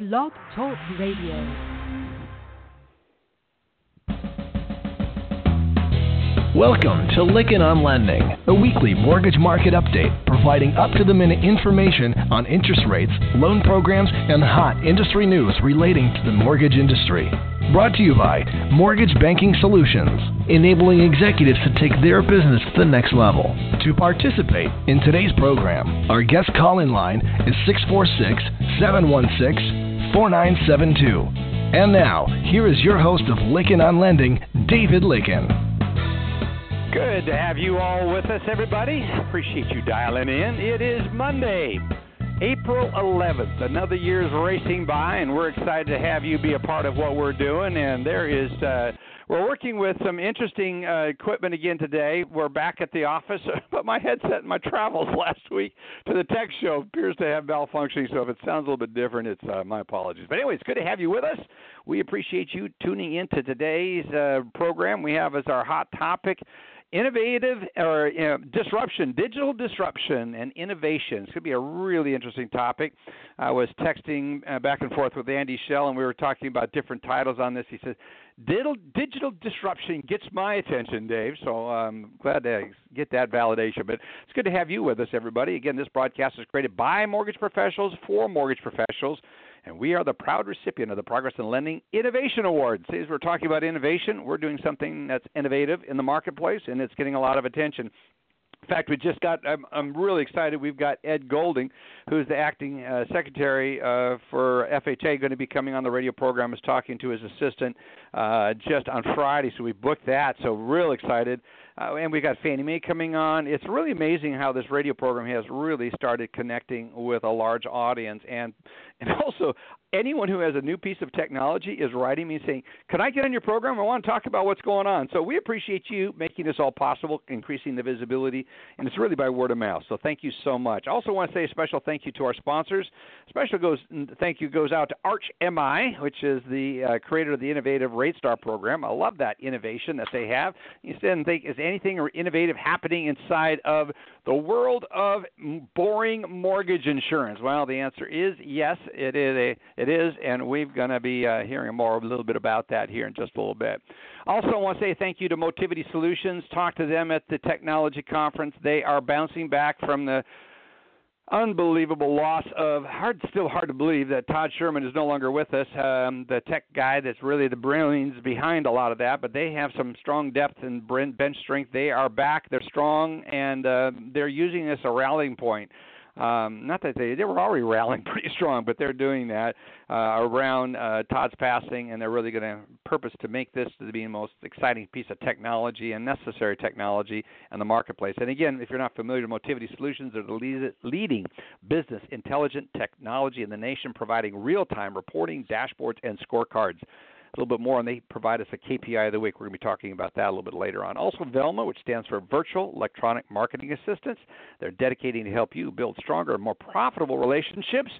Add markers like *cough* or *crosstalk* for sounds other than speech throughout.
Blog Talk Radio. Welcome to Lykken on Lending, a weekly mortgage market update providing up to the minute information on interest rates, loan programs, and hot industry news relating to the mortgage industry. Brought to you by Mortgage Banking Solutions, enabling executives to take their business to the next level. To participate in today's program, our guest call in line is 646 716 4972. And now, here is your host of Lykken on Lending, David Lykken. Good to have you all with us, everybody. Appreciate you dialing in. It is Monday, April 11th. Another year's racing by, and we're excited to have you be a part of what we're doing. And there is. Uh, we're working with some interesting uh, equipment again today. We're back at the office, *laughs* but my headset and my travels *laughs* last week to the tech show appears to have malfunctioning. So if it sounds a little bit different, it's uh, my apologies. But anyway, it's good to have you with us. We appreciate you tuning in to today's uh, program. We have as our hot topic innovative or you know, disruption, digital disruption and innovation. It's going to be a really interesting topic. I was texting uh, back and forth with Andy Shell, and we were talking about different titles on this. He said, Digital, disruption gets my attention, Dave. So I'm um, glad to get that validation. But it's good to have you with us, everybody. Again, this broadcast is created by mortgage professionals for mortgage professionals and we are the proud recipient of the Progress in Lending Innovation Award. See, as we're talking about innovation, we're doing something that's innovative in the marketplace, and it's getting a lot of attention. In fact, we just got, I'm, I'm really excited. We've got Ed Golding, who's the acting uh, secretary uh, for FHA, going to be coming on the radio program, is talking to his assistant uh, just on Friday. So we booked that. So, real excited. Uh, and we got Fannie Mae coming on. It's really amazing how this radio program has really started connecting with a large audience, and and *laughs* also anyone who has a new piece of technology is writing me saying, "Can I get on your program? I want to talk about what's going on." So we appreciate you making this all possible, increasing the visibility, and it's really by word of mouth. So thank you so much. I also want to say a special thank you to our sponsors. Special goes thank you goes out to Arch MI, which is the uh, creator of the innovative RateStar program. I love that innovation that they have. You didn't think is anything or innovative happening inside of the world of boring mortgage insurance? Well, the answer is yes. It is a it is, and we're going to be uh, hearing more a little bit about that here in just a little bit. Also, want to say thank you to Motivity Solutions. Talk to them at the technology conference. They are bouncing back from the unbelievable loss of hard still hard to believe that Todd Sherman is no longer with us um the tech guy that's really the brains behind a lot of that but they have some strong depth and bench strength. They are back. They're strong and uh they're using this a rallying point um, not that they they were already *laughs* rallying pretty strong, but they're doing that uh, around uh, Todd's passing, and they're really going to purpose to make this to be the most exciting piece of technology and necessary technology in the marketplace. And again, if you're not familiar, Motivity Solutions are the leading business intelligent technology in the nation, providing real-time reporting, dashboards, and scorecards a little bit more, and they provide us a KPI of the week. We're going to be talking about that a little bit later on. Also, Velma, which stands for Virtual Electronic Marketing Assistance, They're dedicating to help you build stronger more profitable relationships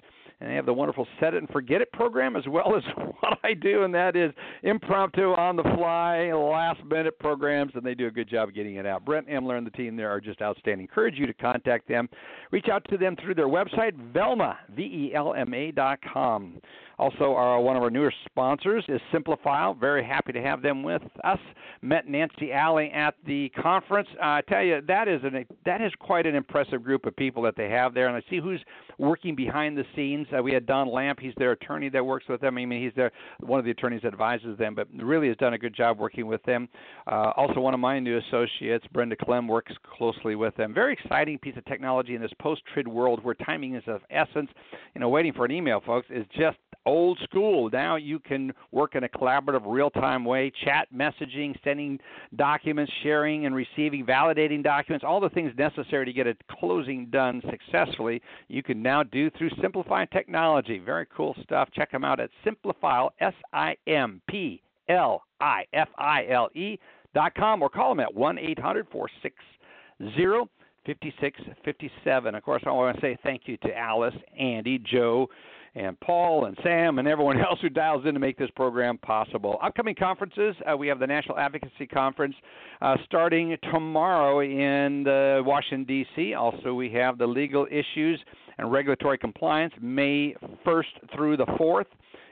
and they have the wonderful Set It and Forget It program as well *laughs* as what I do, and that is impromptu, on the fly, last minute programs, and they do a good job getting it out. Brent Emler and the team there are just outstanding. Encourage you to contact them. Reach out to them through their website, Velma, V E L M A dot com. Also, our, one of our newer sponsors is Simplifile. Very happy to have them with us. Met Nancy Alley at the conference. Uh, I tell you, that is an that is quite an impressive group of people that they have there, and I see who's working behind the scenes. Uh, we had Don Lamp. He's their attorney that works with them. I mean, he's their one of the attorneys that advises them, but really has done a good job working with them. Uh, also, one of my new associates, Brenda Clem, works closely with them. Very exciting piece of technology in this post-TRID world where timing is of essence. You know, waiting for an email, folks, is just old school. Now you can work in a collaborative, real-time way, chat messaging, sending documents, sharing and receiving, validating documents, all the things necessary to get a closing done successfully. You can now do through Simplifile Technology. Very cool stuff. Check them out at Simplifile, S I M P L I F I L E dot com or call them at 1 800 460 5657. Of course, I want to say thank you to Alice, Andy, Joe, and Paul and Sam and everyone *laughs* else who dials in to make this program possible. Upcoming conferences uh, we have the National Advocacy Conference uh, starting tomorrow in uh, Washington, D.C. Also, we have the Legal Issues and Regulatory Compliance May 1st through the 4th.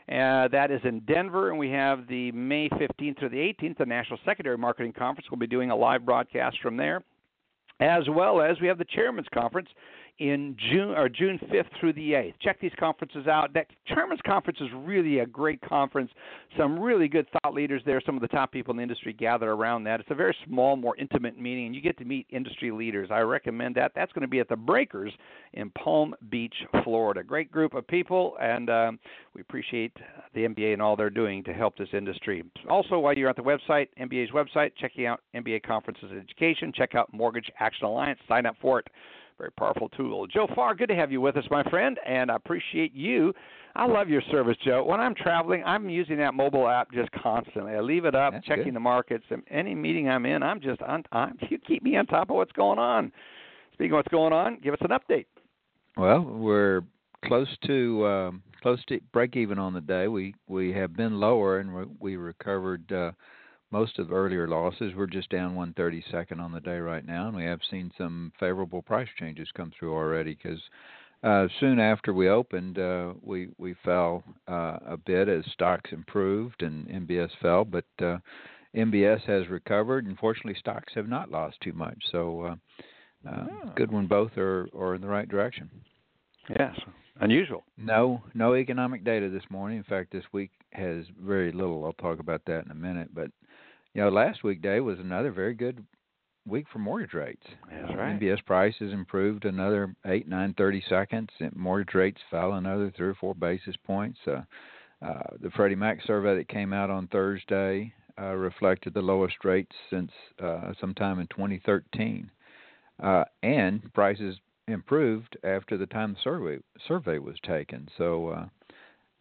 Uh, that is in Denver, and we have the May 15th through the 18th, the National Secondary Marketing Conference. We'll be doing a live broadcast from there, as well as we have the Chairman's Conference in June or June 5th through the 8th. Check these conferences out. That Chairman's Conference is really a great conference. Some really good thought leaders there. Some of the top people in the industry gather around that. It's a very small, more intimate meeting, and you get to meet industry leaders. I recommend that. That's going to be at the Breakers in Palm Beach, Florida. Great group of people, and um, we appreciate the MBA and all they're doing to help this industry. Also, while you're at the website, MBA's website, checking out MBA conferences and education, check out Mortgage Action Alliance. Sign up for it. Very powerful tool. Joe Farr, good to have you with us, my friend, and I appreciate you. I love your service, Joe. When I'm traveling, I'm using that mobile app just constantly. I leave it up, That's checking good. the markets. And any meeting I'm in, I'm just on. I'm, *laughs* you keep me on top of what's going on. Speaking of what's going on, give us an update. Well, we're close to um, close to break even on the day. We we have been lower and we, we recovered uh, most of the earlier losses. We're just down 132nd on the day right now, and we have seen some favorable price changes come through already because. Uh, soon after we opened, uh, we we fell uh, a bit as stocks improved and MBS fell, but uh, MBS has recovered. and fortunately, stocks have not lost too much. So, uh, uh, Oh. good when both are are in the right direction. Yes, unusual. No, no economic data this morning. In fact, this week has very little. I'll talk about that in a minute. But you know, last week day was another very good week for mortgage rates. That's Uh, right. MBS prices improved another eight, nine, thirty seconds. And mortgage rates fell another three or four basis points. Uh, uh, the Freddie Mac survey that came out on Thursday uh, reflected the lowest rates since uh, sometime in 2013, uh, and prices improved after the time the survey survey was taken. So uh,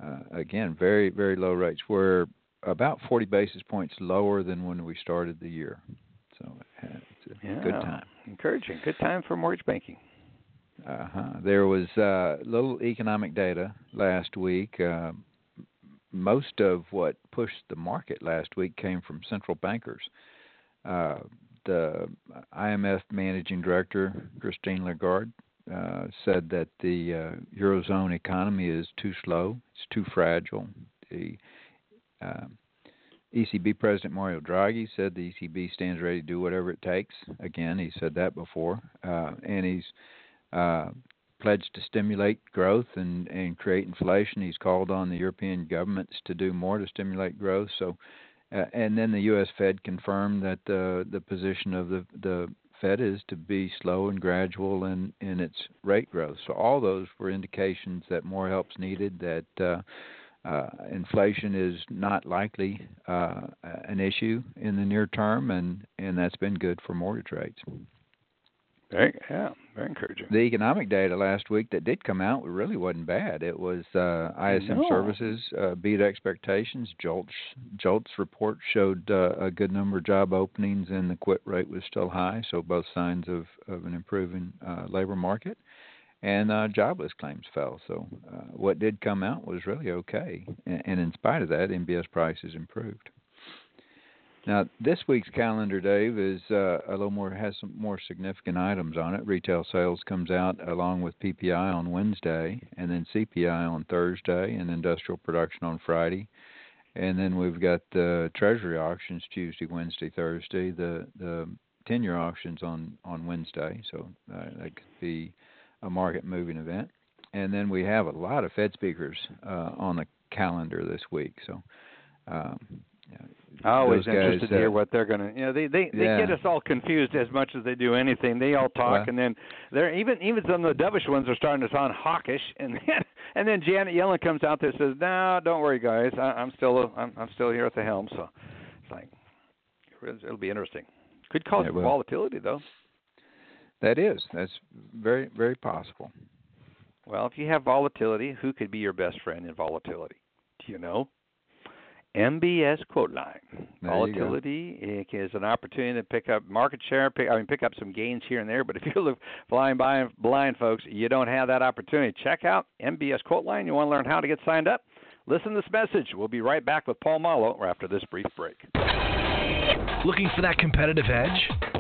uh, again, very very low rates. We're about 40 basis points lower than when we started the year. So uh, it's a Yeah. good time. Encouraging. Good time for mortgage banking. Uh-huh. There was uh, little economic data last week. Uh, most of what pushed the market last week came from central bankers. Uh, the IMF managing director, Christine Lagarde, uh, said that the uh, eurozone economy is too slow, it's too fragile. The uh, ECB President Mario Draghi said the ECB stands ready to do whatever it takes. Again, he said that before, uh, and he's uh, pledged to stimulate growth and, and create inflation. He's called on the European governments to do more to stimulate growth. So, uh, and then the U.S. Fed confirmed that the the position of the the Fed is to be slow and gradual in in its rate growth. So all those were indications that more help's needed. That uh, inflation is not likely uh, an issue in the near term, and and that's been good for mortgage rates. Very, yeah, very encouraging. The economic data last week that did come out really wasn't bad. It was uh, ISM No. services uh, beat expectations. Jolts Jolts report showed uh, a good number of job openings, and the quit rate was still high. So both signs of of an improving uh, labor market. And uh, jobless claims fell. So uh, what did come out was really okay. And, and in spite of that, MBS prices improved. Now, this week's calendar, Dave, is uh, a little more has some more significant items on it. Retail sales comes out along with PPI on Wednesday, and then CPI on Thursday, and industrial production on Friday, and then we've got the Treasury auctions Tuesday, Wednesday, Thursday. The the ten-year auctions on on Wednesday, so uh, that could be a market moving event. And then we have a lot of Fed speakers uh, on the calendar this week. So. Um, Always guys, interested to hear uh, what they're going to. You know, they they they Yeah. get us all confused as much as they do anything. They all talk, Well- and then they're even even some of the dovish ones are starting to sound hawkish, *laughs* and then and then Janet Yellen comes out there and says, "No, don't worry, guys. I, I'm still I'm I'm still here at the helm." So it's like it'll be interesting. Could cause It volatility though. That is. That's very, very possible. Well, if you have volatility, who could be your best friend in volatility? Do you know? MBS quote line. There Volatility is an opportunity to pick up market share. Pick, I mean, pick up some gains here and there. But if you look flying by blind, folks, you don't have that opportunity. Check out MBS quote line. You want to learn how to get signed up? Listen to this message. We'll be right back with Paul Muolo after this brief break. Looking for that competitive edge?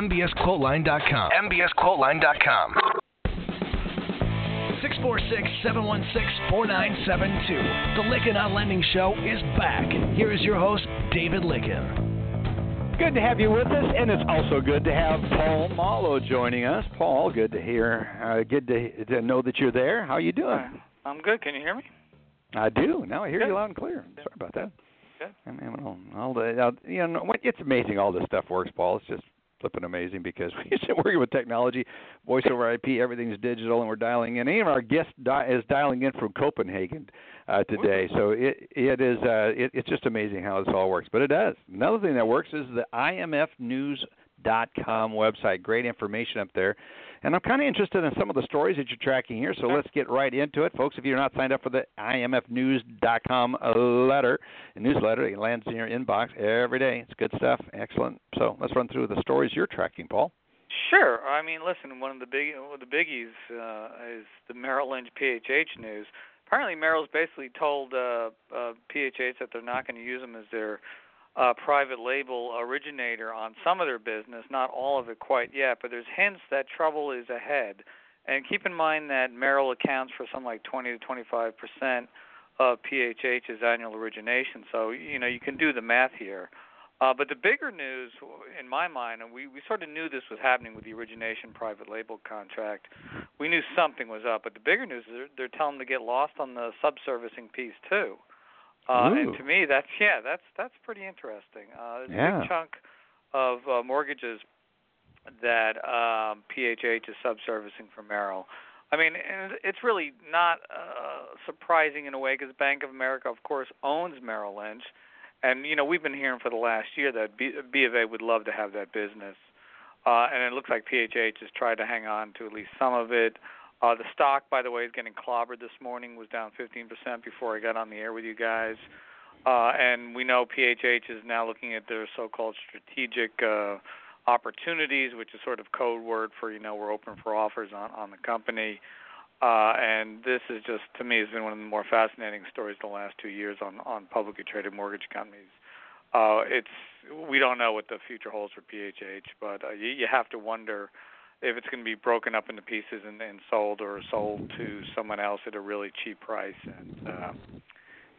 mbsquoteline.com. mbsquoteline.com. 646-716-4972. The Lykken on Lending Show is back. Here is your host, David Lykken. Good to have you with us, and it's also good to have Paul Muolo joining us. Paul, good to hear. Uh, good to, to know that you're there. How you doing? I'm good. Can you hear me? I do. Now I hear Good. you loud and clear. Sorry about that. Good. I mean, all, all the, uh, you know, it's amazing all this stuff works, Paul. It's just flipping amazing because *laughs* we are working with technology, voice over IP, everything's digital, and we're dialing in. Even our guest di- is dialing in from Copenhagen uh, today, so it it is uh, it, it's just amazing how this all works. But it does. Another thing that works is the IMFnews.com website. Great information up there. And I'm kind of interested in some of the stories that you're tracking here, so let's get right into it. Folks, if you're not signed up for the IMFnews.com letter, newsletter, it lands in your inbox every day. It's good stuff. Excellent. So let's run through the stories you're tracking, Paul. Sure. I mean, listen, one of the big one of the biggies uh, is the Merrill Lynch PHH news. Apparently, Merrill's basically told uh, uh, PHH that they're not going to use them as their uh, private label originator on some of their business, not all of it quite yet, but there's hints that trouble is ahead. And keep in mind that Merrill accounts for something like 20 to 25 percent of PHH's annual origination. So you know you can do the math here. Uh, but the bigger news, in my mind, and we, we sort of knew this was happening with the origination private label contract. We knew something was up, but the bigger news is they're, they're telling them to get lost on the subservicing piece too. Uh, and to me, that's yeah, that's that's pretty interesting. Uh, there's a big chunk of uh, mortgages that um, PHH is subservicing for Merrill. I mean, and it's really not uh, surprising in a way because Bank of America, of course, owns Merrill Lynch, and you know we've been hearing for the last year that B, B of A would love to have that business, uh, and it looks like PHH has tried to hang on to at least some of it. Uh, the stock, by the way, is getting clobbered this morning. Was down 15% before I got on the air with you guys, uh, and we know PHH is now looking at their so-called strategic uh, opportunities, which is sort of code word for you know we're open for offers on on the company. Uh, and this is just to me has been one of the more fascinating stories the last two years on on publicly traded mortgage companies. Uh, it's we don't know what the future holds for PHH, but uh, you, you have to wonder if it's going to be broken up into pieces and, and sold or sold to someone else at a really cheap price. And uh,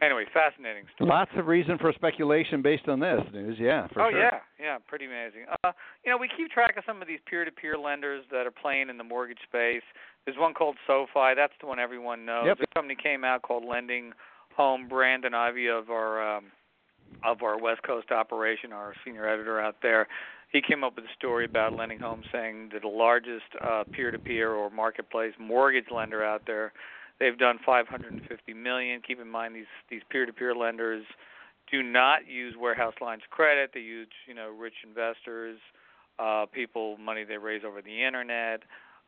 anyway, fascinating story. Lots of reason for speculation based on this news. Yeah, for oh sure. yeah, yeah, pretty amazing. Uh, you know, we keep track of some of these peer-to-peer lenders that are playing in the mortgage space. There's one called SoFi. That's the one everyone knows. Yep. A company came out called Lending Home. Brandon Ivey of our um, of our West Coast operation, our senior editor out there, he came up with a story about Lending Home, saying that the largest uh, peer-to-peer or marketplace mortgage lender out there. They've done 550 million. Keep in mind these these peer-to-peer lenders do not use warehouse lines of credit. They use you know rich investors, uh, people money they raise over the internet.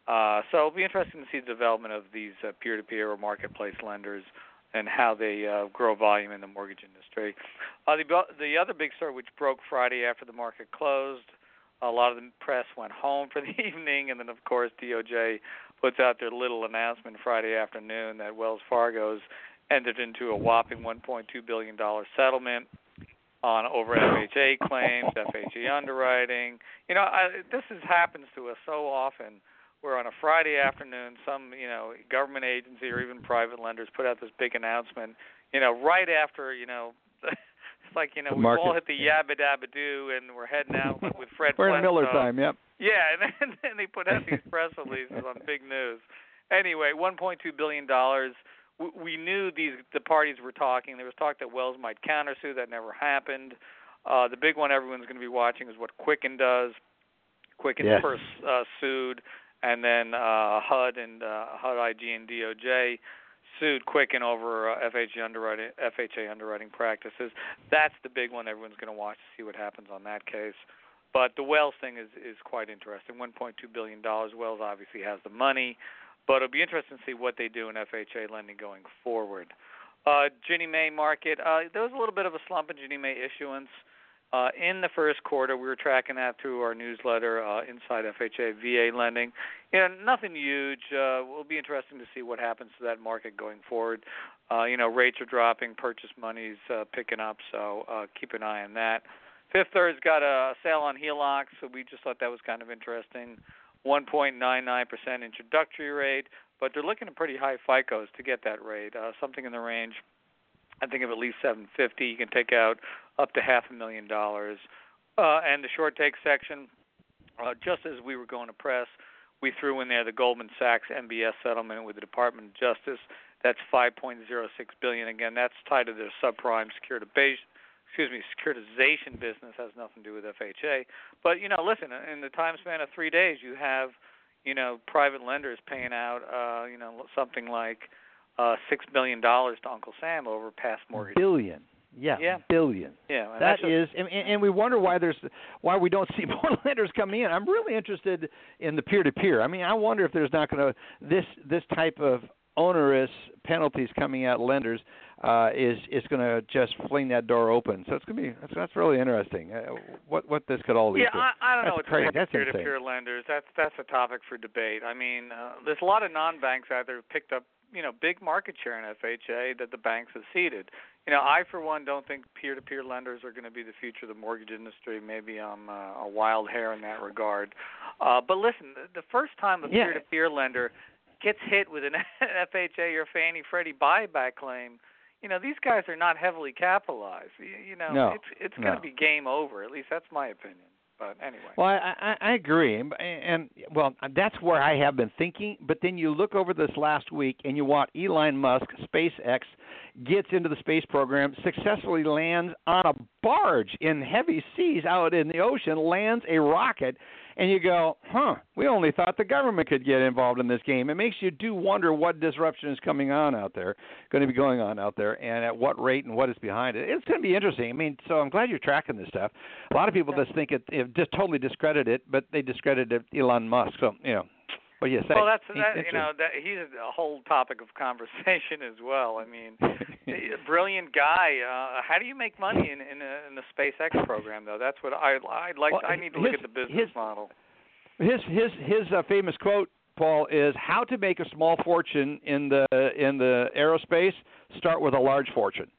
Uh, so it'll be interesting to see the development of these uh, peer-to-peer or marketplace lenders and how they uh, grow volume in the mortgage industry. Uh, the the other big story which broke Friday after the market closed, a lot of the press went home for the *laughs* evening, and then of course DOJ puts out their little announcement Friday afternoon that Wells Fargo's entered into a whopping 1.2 billion dollar settlement on over FHA claims, FHA underwriting. You know, I, this is, happens to us so often. Where on a Friday afternoon, some you know government agency or even private lenders put out this big announcement. You know, right after you know, *laughs* it's like you know we've all hit the yabba dabba doo, and we're heading out *laughs* with Fred. We're in Miller time. Yep. Yeah, and *laughs* then, they put out these press releases on big news. Anyway, 1.2 billion dollars. We, we knew these the parties were talking. There was talk that Wells might countersue. That never happened. Uh, the big one everyone's going to be watching is what Quicken does. Quicken yes. first uh, sued, and then uh, HUD and uh, HUD IG and DOJ sued Quicken over uh, FHA underwriting FHA underwriting practices. That's the big one everyone's going to watch to see what happens on that case. But the Wells thing is is quite interesting. 1.2 billion dollars. Wells obviously has the money, but it'll be interesting to see what they do in FHA lending going forward. Uh, Ginnie Mae market. Uh, there was a little bit of a slump in Ginnie Mae issuance. Uh, in the first quarter, we were tracking that through our newsletter, uh, Inside FHA VA Lending. You know, nothing huge. Uh, will be interesting to see what happens to that market going forward. Uh, you know, rates are dropping, purchase money's uh, picking up, so uh, keep an eye on that. Fifth Third's got a sale on HELOCs, so we just thought that was kind of interesting. 1.99% introductory rate, but they're looking at pretty high FICOs to get that rate, uh, something in the range, I think, of at least 750. You can take out up to half a million dollars. Uh, and the short take section, uh, just as we were going to press, we threw in there the Goldman Sachs MBS settlement with the Department of Justice. That's 5.06 billion. Again, that's tied to their subprime securitization excuse me, securitization business has nothing to do with FHA. But you know, listen, in the time span of three days, you have, you know, private lenders paying out, uh, you know, something like uh, six billion dollars to Uncle Sam over past mortgage. Billion. Yeah, yeah. billion. Yeah, and that just, and, and we wonder why there's why we don't *laughs* see more lenders coming in. I'm really interested in the peer-to-peer. I mean, I wonder if there's not going to this this type of onerous penalties coming at lenders uh, is is going to just fling that door open. So it's going to be that's, that's really interesting. Uh, what what this could all lead yeah, to. I, I don't that's know. It's crazy. That's peer-to-peer lenders. That's that's a topic for debate. I mean, uh, there's a lot of non-banks out there who picked up you know big market share in FHA that the banks have ceded. You know, I for one don't think peer-to-peer lenders are going to be the future of the mortgage industry. Maybe I'm uh, a wild hair in that regard. Uh, but listen, the, the first time a Yeah. peer-to-peer lender gets hit with an *laughs* FHA or Fannie Freddie buyback claim, you know these guys are not heavily capitalized. You, you know, No, it's it's going to no. be game over. At least that's my opinion. But anyway. Well, I, I, I agree, and, and well, that's where I have been thinking. But then you look over this last week, and you watch Elon Musk, SpaceX, gets into the space program, successfully lands on a barge in heavy seas out in the ocean, lands a rocket, and you go, huh? We only thought the government could get involved in this game. It makes you do wonder what disruption is coming on out there, going to be going on out there, and at what rate and what is behind it. It's going to be interesting. I mean, so I'm glad you're tracking this stuff. A lot of people just think it, it just totally discredit it, but they discredited Elon Musk. So you know, what do you say? Well, that's that. You know, that he's a whole topic of *laughs* conversation as well. I mean, *laughs* a brilliant guy. Uh, how do you make money in in, a, in the SpaceX program, though? That's what I I'd like. Well, I need to look at the business his- model. his his his uh, famous quote, Paul, is how to make a small fortune in the in the aerospace. Start with a large fortune.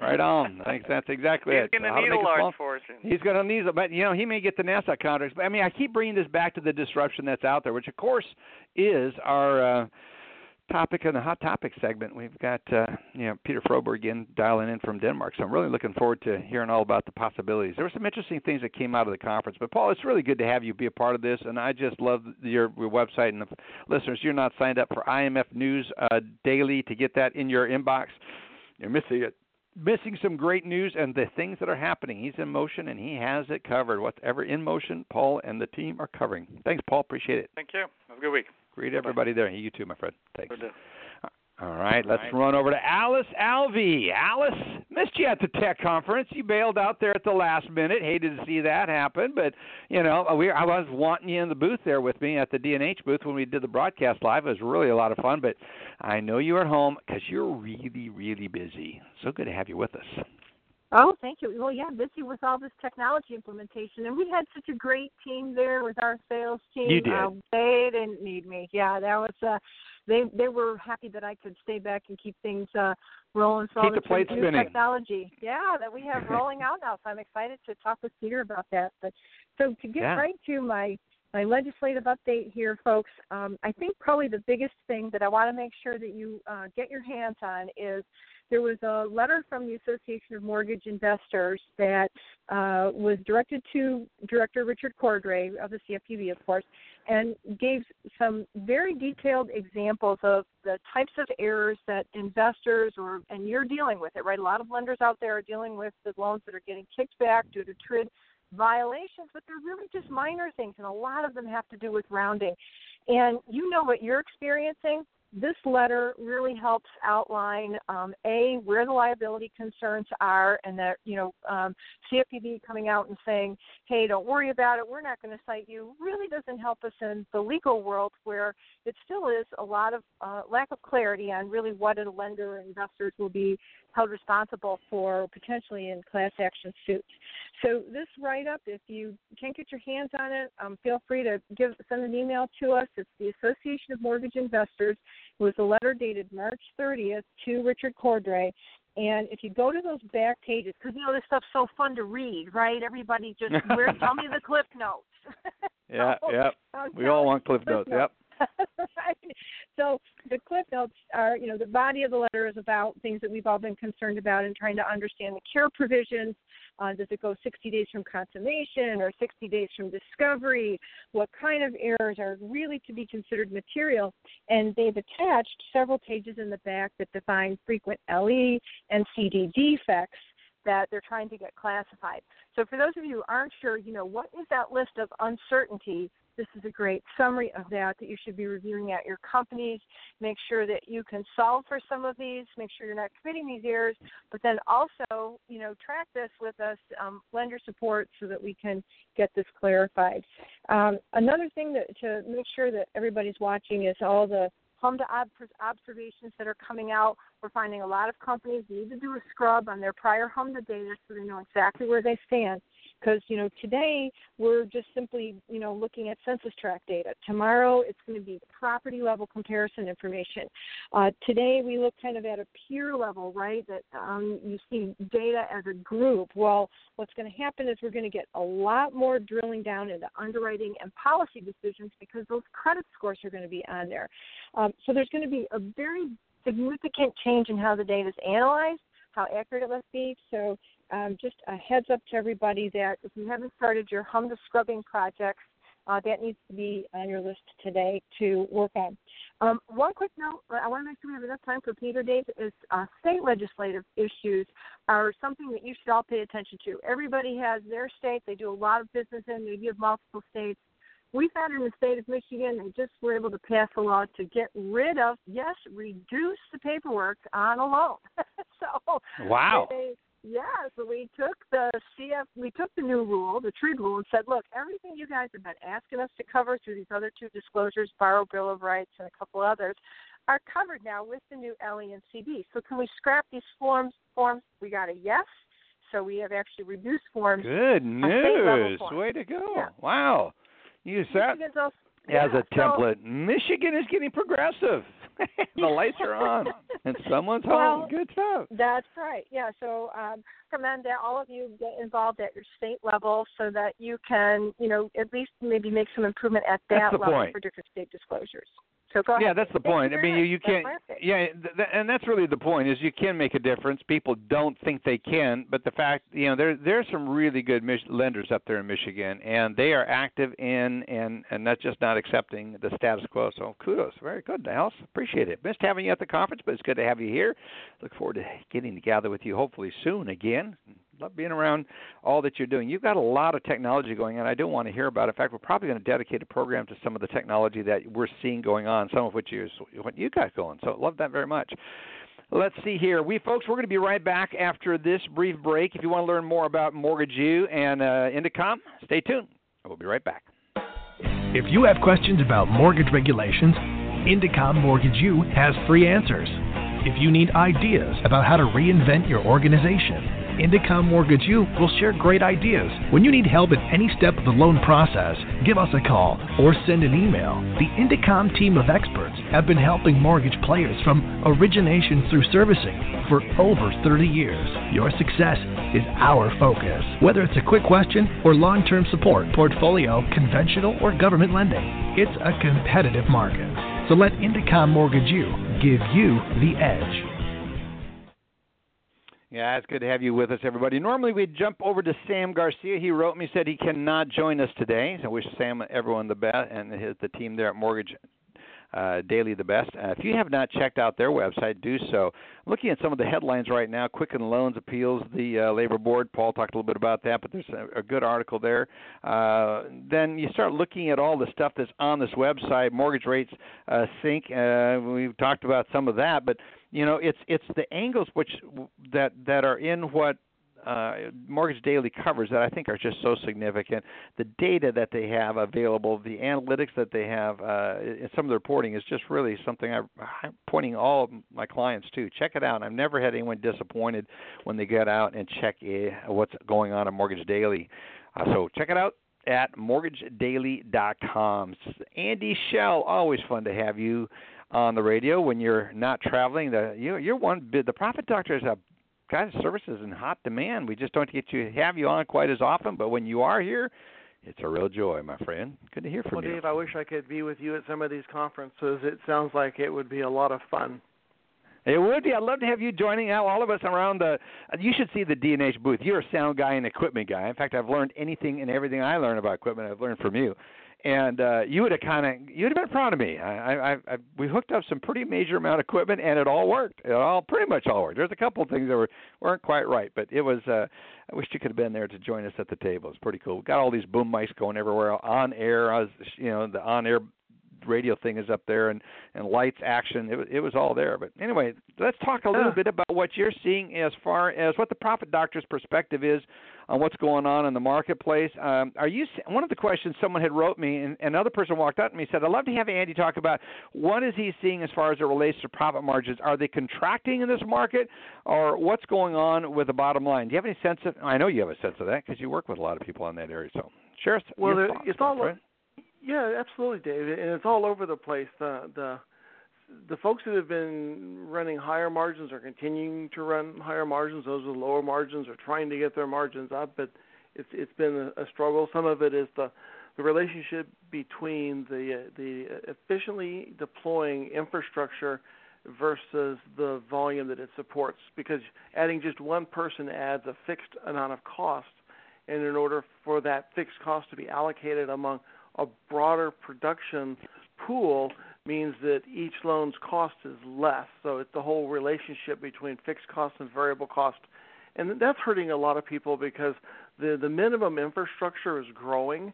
Right on. I think that's exactly He's it. going So to how to need a large fortune. He's going to need, but you know, he may get the NASA contracts. But I mean, I keep bringing this back to the disruption that's out there, which of course is our uh, topic in the hot topic segment. We've got uh, you know Peter Froberg again dialing in from Denmark, so I'm really looking forward to hearing all about the possibilities. There were some interesting things that came out of the conference, but Paul, it's really good to have you be a part of this, and I just love your, your website and the listeners. You're not signed up for IMF News uh, daily to get that in your inbox. You're missing it missing some great news and the things that are happening. He's in motion and he has it covered. Whatever in motion, Paul and the team are covering. Thanks, Paul. Appreciate it. Thank you. Have a good week. Greet everybody there. You too, my friend. Thanks. Will do. All right, let's right. run over to Alice Alvey. Alice, missed you at the tech conference. You bailed out there at the last minute. Hated to see that happen, but you know, we I was wanting you in the booth there with me at the DNH booth when we did the broadcast live. It was really a lot of fun, but I know you were at home because you're really, really busy. So good to have you with us. Oh, thank you. Well, yeah, busy with all this technology implementation, and we had such a great team there with our sales team. You did. Uh, they didn't need me. Yeah, that was. uh They they were happy that I could stay back and keep things uh rolling. All Keep the plate new spinning. technology. Yeah, that we have *laughs* rolling out now. So I'm excited to talk with Peter about that. But so to get Yeah. right to my my legislative update here, folks. Um, I think probably the biggest thing that I want to make sure that you uh, get your hands on is there was a letter from the Association of Mortgage Investors that uh, was directed to Director Richard Cordray of the CFPB, of course, and gave some very detailed examples of the types of errors that investors or and you're dealing with it, right? A lot of lenders out there are dealing with the loans that are getting kicked back due to TRID violations, but they're really just minor things, and a lot of them have to do with rounding. And you know what you're experiencing this letter really helps outline um, a where the liability concerns are, and that you know um, CFPB coming out and saying, "Hey, don't worry about it. We're not going to cite you." Really doesn't help us in the legal world where it still is a lot of uh, lack of clarity on really what a lender and investors will be held responsible for potentially in class action suits. So this write-up, if you can't get your hands on it, um, feel free to give send an email to us. It's the Association of Mortgage Investors. Was a letter dated March 30th to Richard Cordray. And if you go to those back pages, because you know this stuff's so fun to read, right? Everybody just where tell me the *laughs* cliff notes. *laughs* yeah, yeah. We all want cliff notes. Yep. *laughs* so the cliff notes are, you know, the body of the letter is about things that we've all been concerned about and trying to understand the care provisions. Uh, does it go 60 days from consummation or 60 days from discovery? What kind of errors are really to be considered material? And they've attached several pages in the back that define frequent LE and CD defects that they're trying to get classified. So for those of you who aren't sure, you know, what is that list of uncertainty this is a great summary of that that you should be reviewing at your companies. Make sure that you can solve for some of these. Make sure you're not committing these errors, but then also, you know, track this with us, um, lender support, so that we can get this clarified. Um, another thing that, to make sure that everybody's watching is all the HMDA observations that are coming out. We're finding a lot of companies need to do a scrub on their prior HMDA data so they know exactly where they stand because you know today we're just simply you know looking at census tract data. Tomorrow it's going to be property level comparison information. Uh, today we look kind of at a peer level right that um, you see data as a group. Well what's going to happen is we're going to get a lot more drilling down into underwriting and policy decisions because those credit scores are going to be on there. Um, so there's going to be a very significant change in how the data is analyzed how accurate it must be. So um, just a heads up to everybody that if you haven't started your HMDA scrubbing projects, uh, that needs to be on your list today to work on. Um, one quick note, I want to make sure we have enough time for Peter Days, is uh, state legislative issues are something that you should all pay attention to. Everybody has their state, they do a lot of business in, they have multiple states. We've had in the state of Michigan, they just were able to pass a law to get rid of, yes, reduce the paperwork on a loan. *laughs* so wow. They, yeah, so we took the CF, we took the new rule, the TRID rule, and said, look, everything you guys have been asking us to cover through these other two disclosures, Borrow Bill of Rights and a couple others, are covered now with the new LE and CD. So can we scrap these forms? Forms? We got a yes. So we have actually reduced forms. Good news! Way to go! Yeah. Wow. Use that also, as yeah, a template. So, Michigan is getting progressive. *laughs* the lights are on and someone's well, home. Good stuff. That's right. Yeah. So um, recommend that all of you get involved at your state level so that you can, you know, at least maybe make some improvement at that level point. for different state disclosures. So go yeah, ahead. that's the point. I mean, you, you can't. Yeah, th- and that's really the point is you can make a difference. People don't think they can, but the fact, you know, there there's some really good Mich- lenders up there in Michigan, and they are active in and and not just not accepting the status quo. So kudos, very good, Dallas. Appreciate it. Missed having you at the conference, but it's good to have you here. Look forward to getting together with you hopefully soon again love being around all that you're doing. You've got a lot of technology going on. I do want to hear about. It. In fact, we're probably going to dedicate a program to some of the technology that we're seeing going on, some of which is what you got going. So love that very much. Let's see here. We folks, we're going to be right back after this brief break. If you want to learn more about Mortgage U and uh, Indecomm, stay tuned. We'll be right back. If you have questions about mortgage regulations, Indecomm Mortgage U has free answers. If you need ideas about how to reinvent your organization, Indecomm Mortgage U will share great ideas. When you need help at any step of the loan process, give us a call or send an email. The Indecomm team of experts have been helping mortgage players from origination through servicing for over 30 years. Your success is our focus. Whether it's a quick question or long term support, portfolio, conventional, or government lending, it's a competitive market. So let Indecomm Mortgage U give you the edge. Yeah, it's good to have you with us, everybody. Normally we'd jump over to Sam Garcia. He wrote me said he cannot join us today. So I wish Sam everyone the best and his, the team there at Mortgage uh, Daily the best. Uh, if you have not checked out their website, do so. Looking at some of the headlines right now. Quicken Loans appeals the uh, labor board. Paul talked a little bit about that, but there's a, a good article there. Uh, then you start looking at all the stuff that's on this website. Mortgage rates uh, sink. Uh, we've talked about some of that, but you know it's it's the angles which that that are in what uh, Mortgage Daily covers that I think are just so significant. The data that they have available, the analytics that they have, uh, some of the reporting is just really something I, I'm pointing all my clients to. Check it out. I've never had anyone disappointed when they get out and check uh, what's going on at Mortgage Daily. Uh, so check it out at mortgagedaily.com. Andy Shell, always fun to have you on the radio when you're not traveling. The you you're one the Profit Doctor is a kind of services in hot demand. We just don't get to have you on quite as often, but when you are here, it's a real joy, my friend. Good to hear from well, you. Well, Dave, I wish I could be with you at some of these conferences. It sounds like it would be a lot of fun. It would be. I'd love to have you joining out all of us around the. You should see the D&H booth. You're a sound guy and equipment guy. In fact, I've learned anything and everything I learn about equipment. I've learned from you and uh, you would have kind of you'd have been proud of me. I, I, I we hooked up some pretty major amount of equipment, and it all worked. It all pretty much all worked. There's a couple of things that were weren't quite right, but it was. Uh, I wish you could have been there to join us at the table. It's pretty cool. We got all these boom mics going everywhere on air. I was, you know, the on air radio thing is up there and and lights action it was it was all there. But anyway let's talk a little bit about what you're seeing as far as what the profit doctor's perspective is on what's going on in the marketplace. Um, are you one of the questions someone had wrote me and another person walked up to me and said i'd love to have andy talk about what is he seeing as far as it relates to profit margins. Are they contracting in this market or what's going on with the bottom line? Do you have any sense of i know you have a sense of that because you work with a lot of people in that area so share us well your thoughts, it's all right? Yeah, absolutely, David, and it's all over the place. The the the folks that have been running higher margins are continuing to run higher margins. Those with lower margins are trying to get their margins up, but it's it's been a, a struggle. Some of it is the the relationship between the the efficiently deploying infrastructure versus the volume that it supports because adding just one person adds a fixed amount of cost and in order for that fixed cost to be allocated among a broader production pool means that each loan's cost is less. So it's the whole relationship between fixed cost and variable cost. And that's hurting a lot of people because the the minimum infrastructure is growing.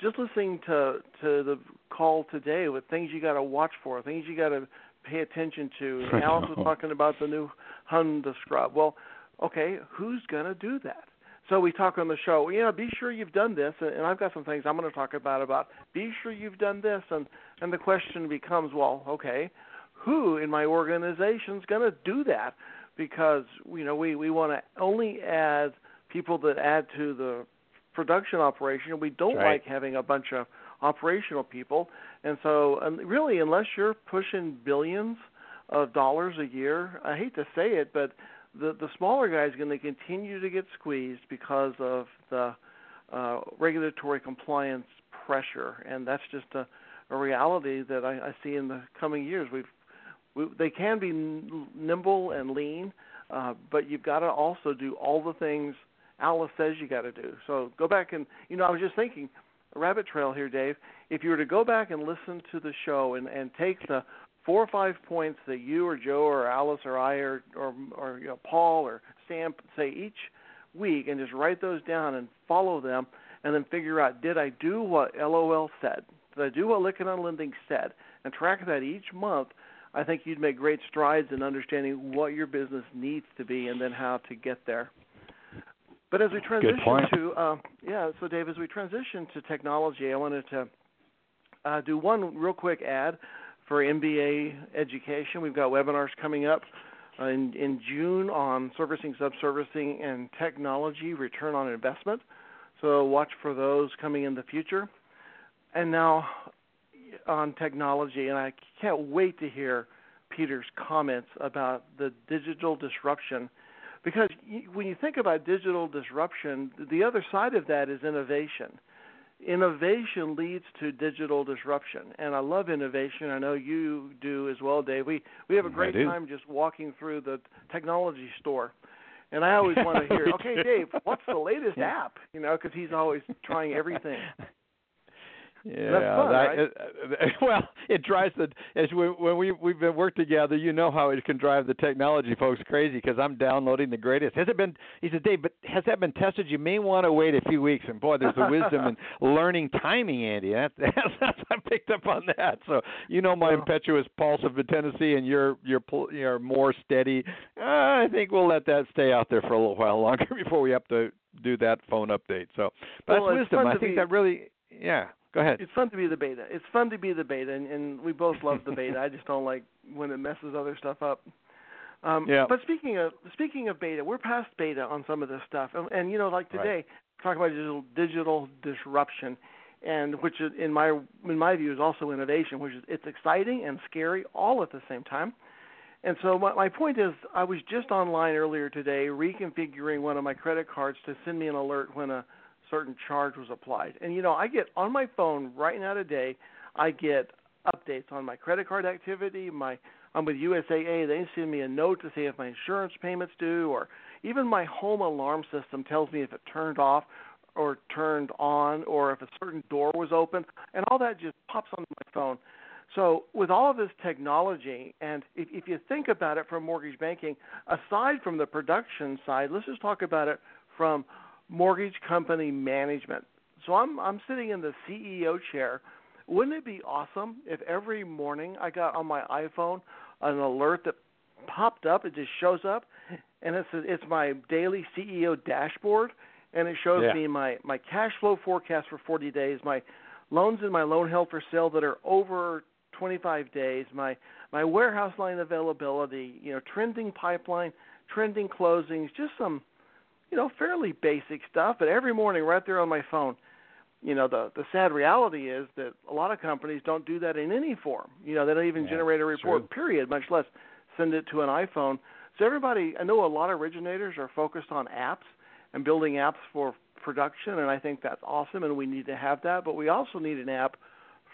Just listening to to the call today with things you got to watch for, things you got to pay attention to. *laughs* Alice was talking about the new HMDA scrub. Well, okay, who's going to do that? So we talk on the show, you know, be sure you've done this, and I've got some things I'm going to talk about about be sure you've done this, and and the question becomes, well, okay, who in my organization is going to do that? Because you know we we want to only add people that add to the production operation. We don't right. like having a bunch of operational people, and so and really, unless you're pushing billions of dollars a year, I hate to say it, but the the smaller guy is going to continue to get squeezed because of the uh, regulatory compliance pressure, and that's just a, a reality that I, I see in the coming years. We've we, they can be nimble and lean, uh, but you've got to also do all the things Alice says you got to do. So go back and you know I was just thinking rabbit trail here, Dave. If you were to go back and listen to the show and and take the four or five points that you or Joe or Alice or I or or, or you know, Paul or Sam say each week, and just write those down and follow them, and then figure out did I do what LOL said? Did I do what Lykken on Lending said? And track that each month. I think you'd make great strides in understanding what your business needs to be and then how to get there. But as we transition to uh, yeah, so Dave, as we transition to technology, I wanted to uh, do one real quick ad for MBA education. We've got webinars coming up uh, in, in June on servicing, subservicing, and technology return on investment. So watch for those coming in the future. And now on technology, and I can't wait to hear Peter's comments about the digital disruption. Because when you think about digital disruption, the other side of that is innovation innovation leads to digital disruption and i love innovation. I know you do as well dave. We we have a great time just walking through the technology store and i always want to hear *laughs* okay dave what's the latest app? You know because he's always trying everything *laughs* yeah, fun, that, right? it, *laughs* well, it drives the as we, when we we've been worked together. You know how it can drive the technology folks crazy because I'm downloading the greatest. Has it been? He said, Dave, but has that been tested? You may want to wait a few weeks. And boy, there's a wisdom in *laughs* learning timing, Andy. *laughs* That's, that's, that's I picked up on that. So you know my Well- impetuous pulse of tendency, and you're you're you're more steady. Uh, I think we'll let that stay out there for a little while longer before we have to do that phone update. So, but Well, that's wisdom. I think be- that really, yeah. Go ahead. it's fun to be the beta it's fun to be the beta and, and we both love the beta i just don't like when it messes other stuff up um Yeah. but speaking of speaking of beta we're past beta on some of this stuff and, and you know like Right. today talk about digital digital disruption and which is in my in my view is also innovation which is it's exciting and scary all at the same time and so my, my point is i was just online earlier today reconfiguring one of my credit cards to send me an alert when a certain charge was applied. And you know, I get on my phone right now today, I get updates on my credit card activity, my I'm with USAA, they send me a note to see if my insurance payments due or even my home alarm system tells me if it turned off or turned on or if a certain door was open and all that just pops onto my phone. So with all of this technology, and if, if you think about it from mortgage banking, aside from the production side, let's just talk about it from mortgage company management. So I'm I'm sitting in the CEO chair. Wouldn't it be awesome if every morning I got on my iPhone an alert that popped up, it just shows up, and it's it's my daily CEO dashboard, and it shows Yeah. me my my cash flow forecast for 40 days, my loans in my loan held for sale that are over 25 days, my my warehouse line availability, you know, trending pipeline, trending closings, just some you know, fairly basic stuff, but every morning right there on my phone. You know, the the sad reality is that a lot of companies don't do that in any form. You know, they don't even Yeah, generate a report true. period, much less send it to an iPhone. So everybody, I know a lot of originators are focused on apps and building apps for production, and I think that's awesome, and we need to have that. But we also need an app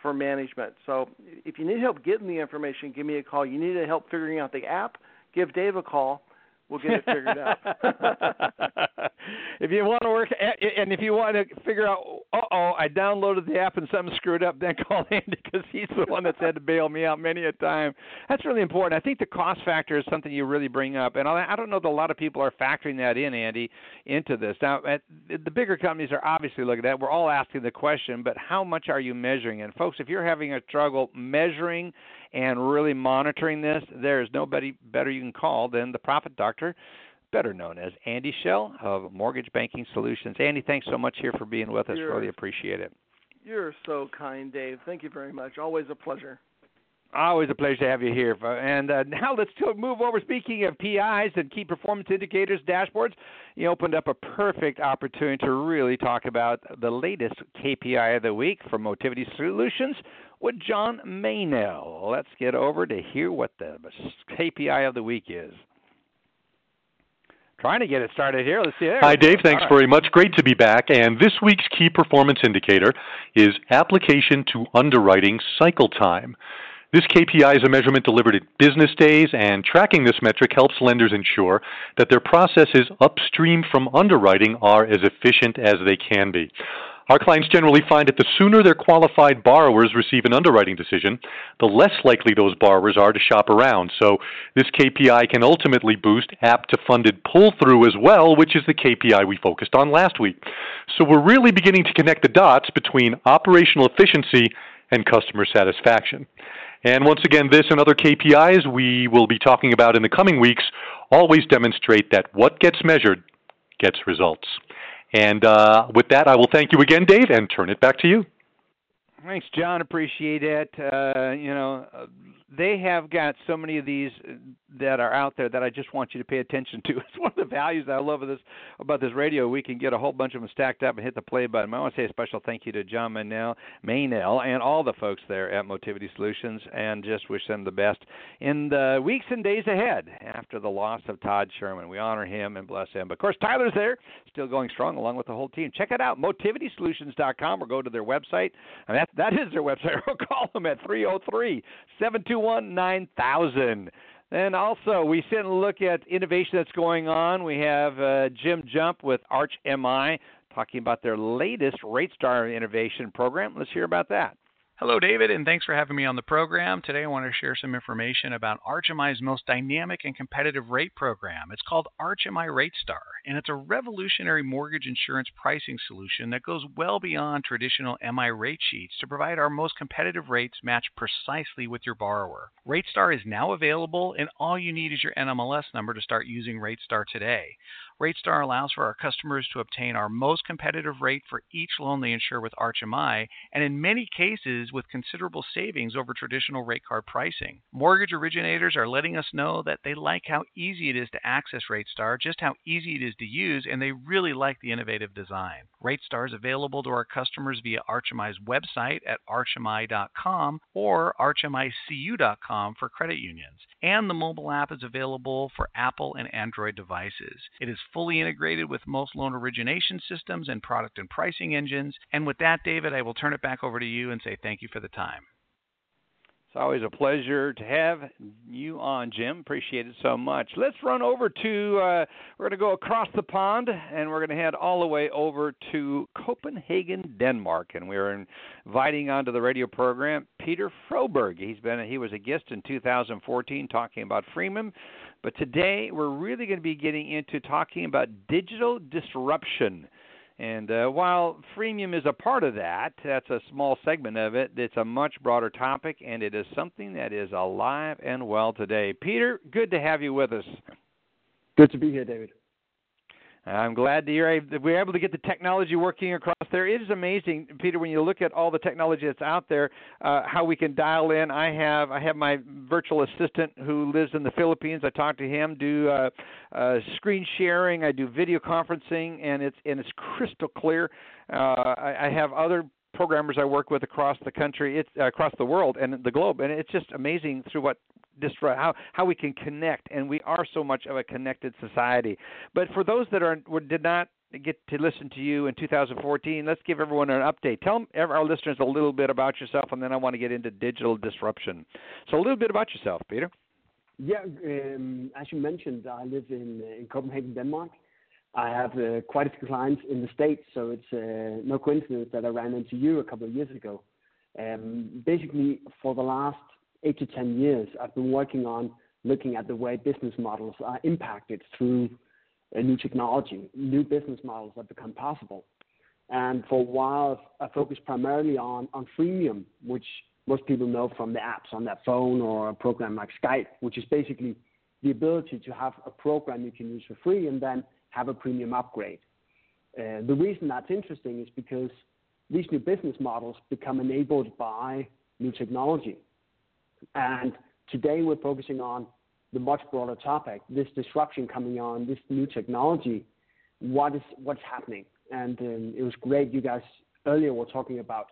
for management. So if you need help getting the information, give me a call. You need help figuring out the app, give Dave a call. We'll get it figured out. *laughs* if you want to work, and if you want to figure out, uh oh, I downloaded the app and something screwed up, then *laughs* call Andy because he's the one that's had to bail me out many a time. That's really important. I think the cost factor is something you really bring up, and I don't know that a lot of people are factoring that in, Andy, into this. Now, at, the bigger companies are obviously looking at. that. We're all asking the question, but how much are you measuring? And folks, if you're having a struggle measuring and really monitoring this, there is nobody better you can call than the Profit Doctor, better known as Andy Schell of Mortgage Banking Solutions. Andy, thanks so much here for being with us. You're- Really appreciate it. You're so kind, Dave. Thank you very much. Always a pleasure. Always a pleasure to have you here. And uh, now let's move over. Speaking of PIs and key performance indicators, dashboards, you opened up a perfect opportunity to really talk about the latest KPI of the week for Motivity Solutions with John Maynell. Let's get over to hear what the KPI of the week is. Trying to get it started here. Let's see. There Hi. Dave. Thanks right. very much. Great to be back. And this week's key performance indicator is application to underwriting cycle time. This KPI is a measurement delivered at business days, and tracking this metric helps lenders ensure that their processes upstream from underwriting are as efficient as they can be. Our clients generally find that the sooner their qualified borrowers receive an underwriting decision, the less likely those borrowers are to shop around. So, this KPI can ultimately boost app to funded pull through as well, which is the KPI we focused on last week. So, we're really beginning to connect the dots between operational efficiency and customer satisfaction. And once again, this and other KPIs we will be talking about in the coming weeks always demonstrate that what gets measured gets results. And uh, with that, I will thank you again, Dave, and turn it back to you. Thanks, John. Appreciate it. Uh, you know, uh, they have got so many of these uh, that are out there that I just want you to pay attention to. *laughs* It's one of the values that I love of this about this radio. We can get a whole bunch of them stacked up and hit the play button. I want to say a special thank you to John Maynell, and all the folks there at Motivity Solutions, and just wish them the best in the weeks and days ahead after the loss of Todd Sherman. We honor him and bless him. But of course, Tyler's there, still going strong along with the whole team. Check it out, motivitysolutions.com, or go to their website. And that that is their website. *laughs* Or call them at 303 721 9000. And also, we sit and look at innovation that's going on. We have uh, Jim Jump with Arch MI talking about their latest RateStar innovation program. Let's hear about that. Hello, David, and thanks for having me on the program. Today, I want to share some information about ArchMI's most dynamic and competitive rate program. It's called ArchMI RateStar, and it's a revolutionary mortgage insurance pricing solution that goes well beyond traditional MI rate sheets to provide our most competitive rates matched precisely with your borrower. RateStar is now available, and all you need is your NMLS number to start using RateStar today. RateStar allows for our customers to obtain our most competitive rate for each loan they insure with ArchMI, and in many cases with considerable savings over traditional rate card pricing. Mortgage originators are letting us know that they like how easy it is to access RateStar, just how easy it is to use, and they really like the innovative design. RateStar is available to our customers via ArchMI's website at archmi.com or archmicu.com for credit unions. And the mobile app is available for Apple and Android devices. It is fully integrated with most loan origination systems and product and pricing engines. And with that, David, I will turn it back over to you and say thank you for the time. It's always a pleasure to have you on, Jim. Appreciate it so much. Let's run over to, uh, we're going to go across the pond and we're going to head all the way over to Copenhagen, Denmark. And we're inviting onto the radio program Peter Froberg. He's been, he was a guest in 2014 talking about freemium. But today we're really going to be getting into talking about digital disruption. And uh, while freemium is a part of that, that's a small segment of it. It's a much broader topic, and it is something that is alive and well today. Peter, good to have you with us. Good to be here, David. I'm glad that you're we're able to get the technology working across there. It is amazing, Peter, when you look at all the technology that's out there, uh, how we can dial in. I have I have my virtual assistant who lives in the Philippines. I talk to him, do uh, uh, screen sharing, I do video conferencing, and it's and it's crystal clear. Uh, I, I have other programmers I work with across the country, it's uh, across the world and the globe, and it's just amazing through what destroy how how we can connect and we are so much of a connected society. But for those that are did not get to listen to you in 2014 let's give everyone an update. Tell our listeners a little bit about yourself and then i want to get into digital disruption. So a little bit about yourself peter. Yeah um, as you mentioned i live in in copenhagen denmark i have uh, quite a few clients in the states so it's uh, no coincidence that i ran into you a couple of years ago um, basically for the last eight to 10 years, I've been working on looking at the way business models are impacted through new technology. New business models have become possible. And for a while, I focused primarily on, on freemium, which most people know from the apps on their phone or a program like Skype, which is basically the ability to have a program you can use for free and then have a premium upgrade. Uh, the reason that's interesting is because these new business models become enabled by new technology. And today we're focusing on the much broader topic, this disruption coming on, this new technology, what is what's happening. And um, it was great you guys earlier were talking about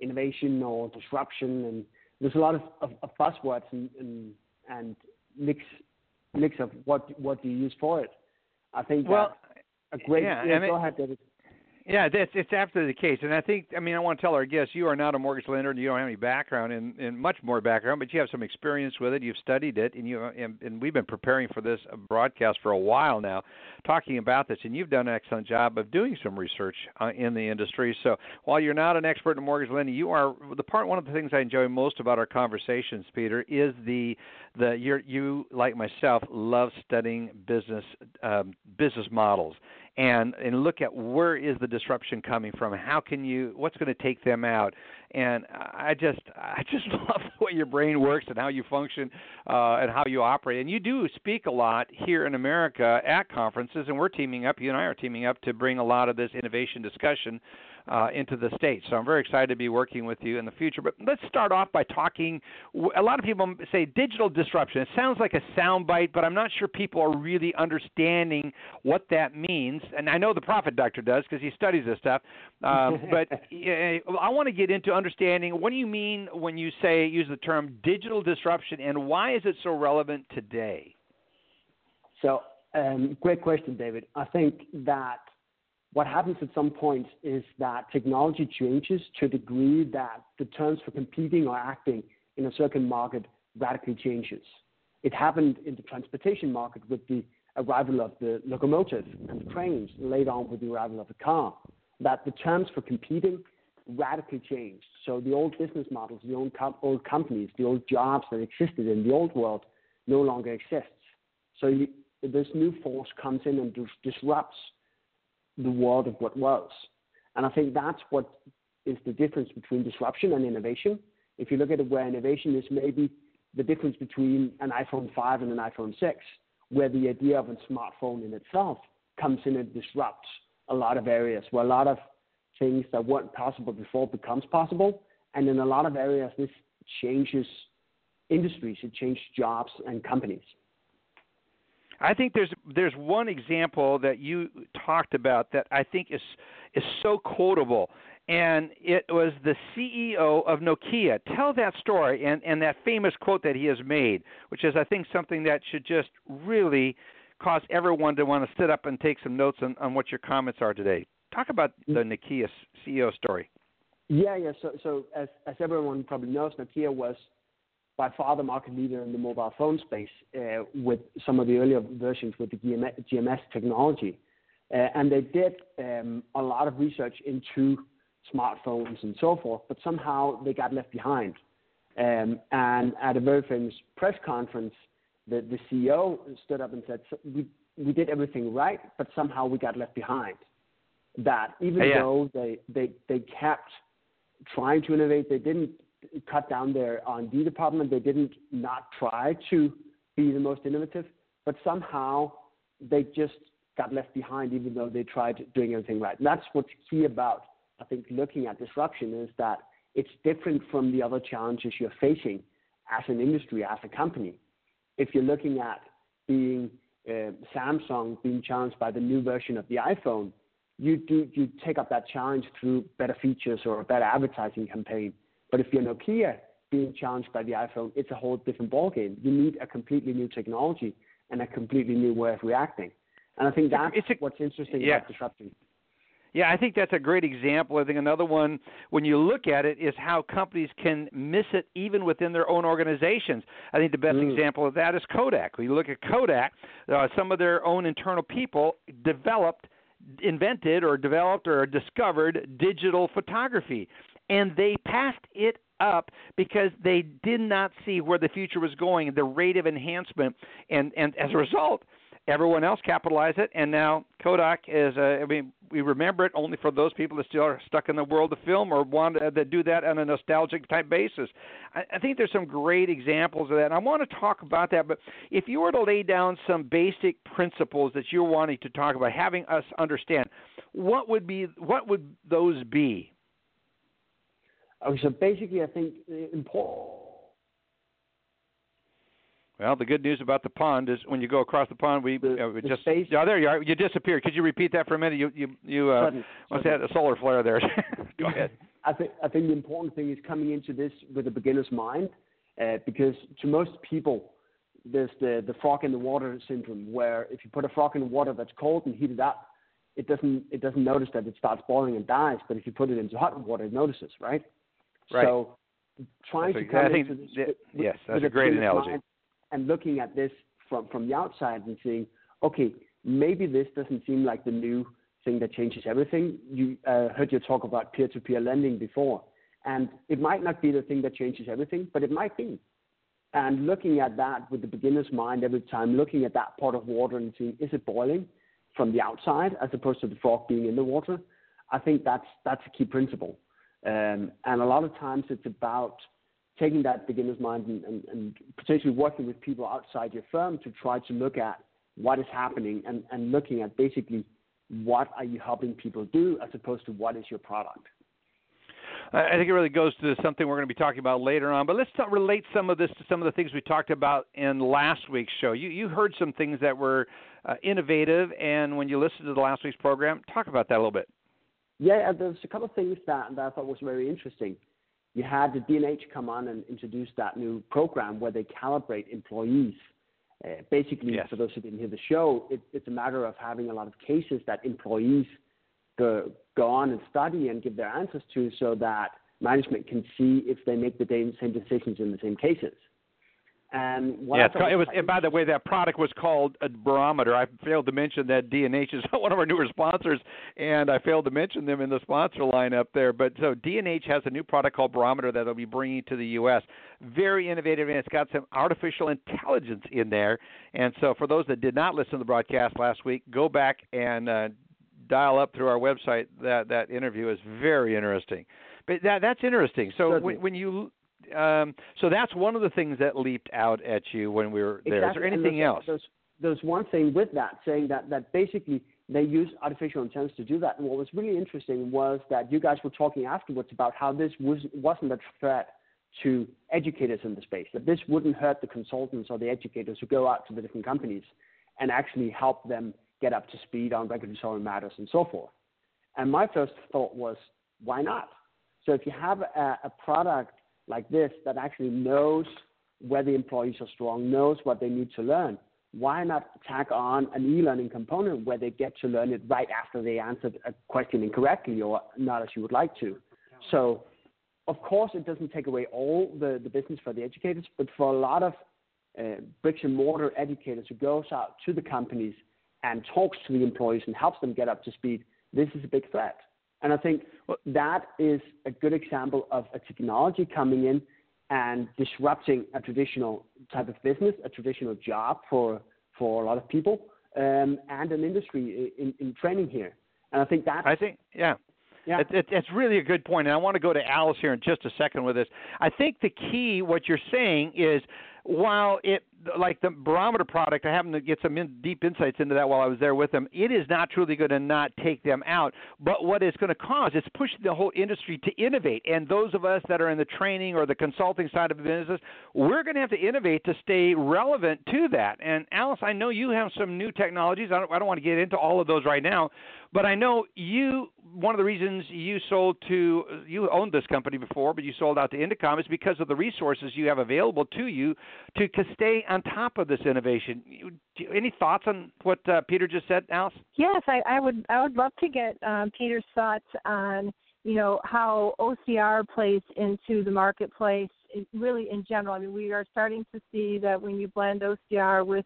innovation or disruption, and there's a lot of, of, of buzzwords and, and, and mix mix of what what do you use for it. I think well, a great. Yeah, yeah, go it, ahead, David. Yeah, that's it's absolutely the case, and I think I mean I want to tell our guests you are not a mortgage lender and you don't have any background in, in much more background, but you have some experience with it. You've studied it, and you and, and we've been preparing for this broadcast for a while now, talking about this, and you've done an excellent job of doing some research uh, in the industry. So while you're not an expert in mortgage lending, you are the part. One of the things I enjoy most about our conversations, Peter, is the the you you like myself love studying business um, business models and and look at where is the disruption coming from how can you what's going to take them out and I just I just *laughs* love the way your brain works and how you function uh, and how you operate. And you do speak a lot here in America at conferences, and we're teaming up. You and I are teaming up to bring a lot of this innovation discussion uh, into the states. So I'm very excited to be working with you in the future. But let's start off by talking. A lot of people say digital disruption. It sounds like a soundbite, but I'm not sure people are really understanding what that means. And I know the Profit Doctor does because he studies this stuff. Um, *laughs* but I want to get into understanding what do you mean when you say use the term digital disruption, and why is it so relevant today? So, um, great question, David. I think that what happens at some point is that technology changes to a degree that the terms for competing or acting in a certain market radically changes. It happened in the transportation market with the arrival of the locomotive and the trains, later on with the arrival of the car, that the terms for competing radically changed. So the old business models, the old, com- old companies, the old jobs that existed in the old world no longer exists. So you, this new force comes in and dis- disrupts the world of what was. And I think that's what is the difference between disruption and innovation. If you look at it where innovation is maybe the difference between an iPhone 5 and an iPhone 6, where the idea of a smartphone in itself comes in and disrupts a lot of areas, where a lot of things that weren't possible before becomes possible. And in a lot of areas, this changes industries, it changes jobs and companies. I think there's there's one example that you talked about that I think is is so quotable, and it was the CEO of Nokia. Tell that story and and that famous quote that he has made, which is I think something that should just really cause everyone to want to sit up and take some notes on, on what your comments are today. Talk about mm. the Nokia CEO story. Yeah, yeah. So, so as as everyone probably knows, Nokia was by far the market leader in the mobile phone space uh, with some of the earlier versions with the GMS technology. Uh, and they did um, a lot of research into smartphones and so forth, but somehow they got left behind. Um, and at a very famous press conference, the, the CEO stood up and said, we, we did everything right, but somehow we got left behind. That even though they, they, they kept trying to innovate, they didn't cut down their R&D department. They didn't not try to be the most innovative, but somehow they just got left behind, even though they tried doing everything right. And that's what's key about, I think, looking at disruption is that it's different from the other challenges you're facing as an industry, as a company. If you're looking at being uh, Samsung being challenged by the new version of the iPhone, you do you take up that challenge through better features or a better advertising campaign. But if you're Nokia being challenged by the iPhone, it's a whole different ballgame. You need a completely new technology and a completely new way of reacting. And I think that's a, what's interesting yeah. about disrupting. Yeah, I think that's a great example. I think another one, when you look at it, is how companies can miss it even within their own organizations. I think the best mm. example of that is Kodak. When you look at Kodak, uh, some of their own internal people developed, invented, or developed or discovered digital photography and they passed it up because they did not see where the future was going, the rate of enhancement, and and as a result, everyone else capitalized it, and now Kodak is. Uh, I mean, we remember it only for those people that still are stuck in the world of film or want to uh, do that on a nostalgic type basis. I, I think there's some great examples of that, and I want to talk about that. But if you were to lay down some basic principles that you're wanting to talk about, having us understand, what would be what would those be? Okay, so basically, I think the important. Well, the good news about the pond is when you go across the pond, we, the, uh, we the just space, yeah, there you are. You disappeared. Could you repeat that for a minute? You you you uh, sudden, what's that? A solar flare there. *laughs* go ahead. I think I think the important thing is coming into this with a beginner's mind, uh, because to most people, there's the the frog in the water syndrome, where if you put a frog in the water that's cold and heat it up, it doesn't it doesn't notice that it starts boiling and dies. But if you put it into hot water, it notices, right? Right. So trying that's to come think, into this that, with, yes, that's a great analogy. And looking at this from from the outside and seeing, okay, maybe this doesn't seem like the new thing that changes everything. You uh, heard you talk about peer-to-peer lending before, and it might not be the thing that changes everything, but it might be. And looking at that with the beginner's mind every time, looking at that pot of water and seeing, is it boiling from the outside as opposed to the frog being in the water? I think that's that's a key principle. Um, and a lot of times it's about taking that beginner's mind and, and, and, potentially working with people outside your firm to try to look at what is happening and, and looking at basically what are you helping people do as opposed to what is your product. I think it really goes to something we're going to be talking about later on. But let's relate some of this to some of the things we talked about in last week's show. You you heard some things that were uh, innovative, and when you listened to the last week's program, talk about that a little bit. Yeah, there's a couple of things that, that I thought was very interesting. You had the D&H come on and introduce that new program where they calibrate employees. Uh, basically, yes. for those who didn't hear the show, it, it's a matter of having a lot of cases that employees go, go on and study and give their answers to so that management can see if they make the same decisions in the same cases. And yeah, it was. And by the way, that product was called a barometer. I failed to mention that D&H is *laughs* one of our newer sponsors, and I failed to mention them in the sponsor lineup there. But so D&H has a new product called Barometer that they'll be bringing to the U.S. Very innovative, and it's got some artificial intelligence in there. And so, for those that did not listen to the broadcast last week, go back and uh, dial up through our website. That that interview is very interesting. But that that's interesting. So when, when you um, so that's one of the things that leaped out at you when we were there. Exactly. Is there anything there's, else? There's, there's one thing with that, saying that, that basically they use artificial intelligence to do that. And what was really interesting was that you guys were talking afterwards about how this was, wasn't a threat to educators in the space, that this wouldn't hurt the consultants or the educators who go out to the different companies and actually help them get up to speed on regulatory matters and so forth. And my first thought was, why not? So if you have a, a product like this that actually knows where the employees are strong, knows what they need to learn, why not tack on an e-learning component where they get to learn it right after they answered a question incorrectly or not as you would like to? So, of course, it doesn't take away all the, the business for the educators, but for a lot of uh, bricks and mortar educators who goes out to the companies and talks to the employees and helps them get up to speed, this is a big threat. And I think that is a good example of a technology coming in and disrupting a traditional type of business, a traditional job for, for a lot of people, um, and an industry in, in training here. And I think that I think yeah. Yeah. It, it, it's really a good point, and I want to go to Alice here in just a second with this. I think the key, what you're saying, is while it like the barometer product, I happened to get some in, deep insights into that while I was there with them. It is not truly going to not take them out, but what it's going to cause is push the whole industry to innovate. And those of us that are in the training or the consulting side of the business, we're going to have to innovate to stay relevant to that. And Alice, I know you have some new technologies. I don't, I don't want to get into all of those right now, but I know you. One of the reasons you sold to you owned this company before, but you sold out to Indecomm is because of the resources you have available to you to, to stay on top of this innovation. Any thoughts on what uh, Peter just said, Alice? Yes, I, I would. I would love to get um, Peter's thoughts on you know how OCR plays into the marketplace, really in general. I mean, we are starting to see that when you blend OCR with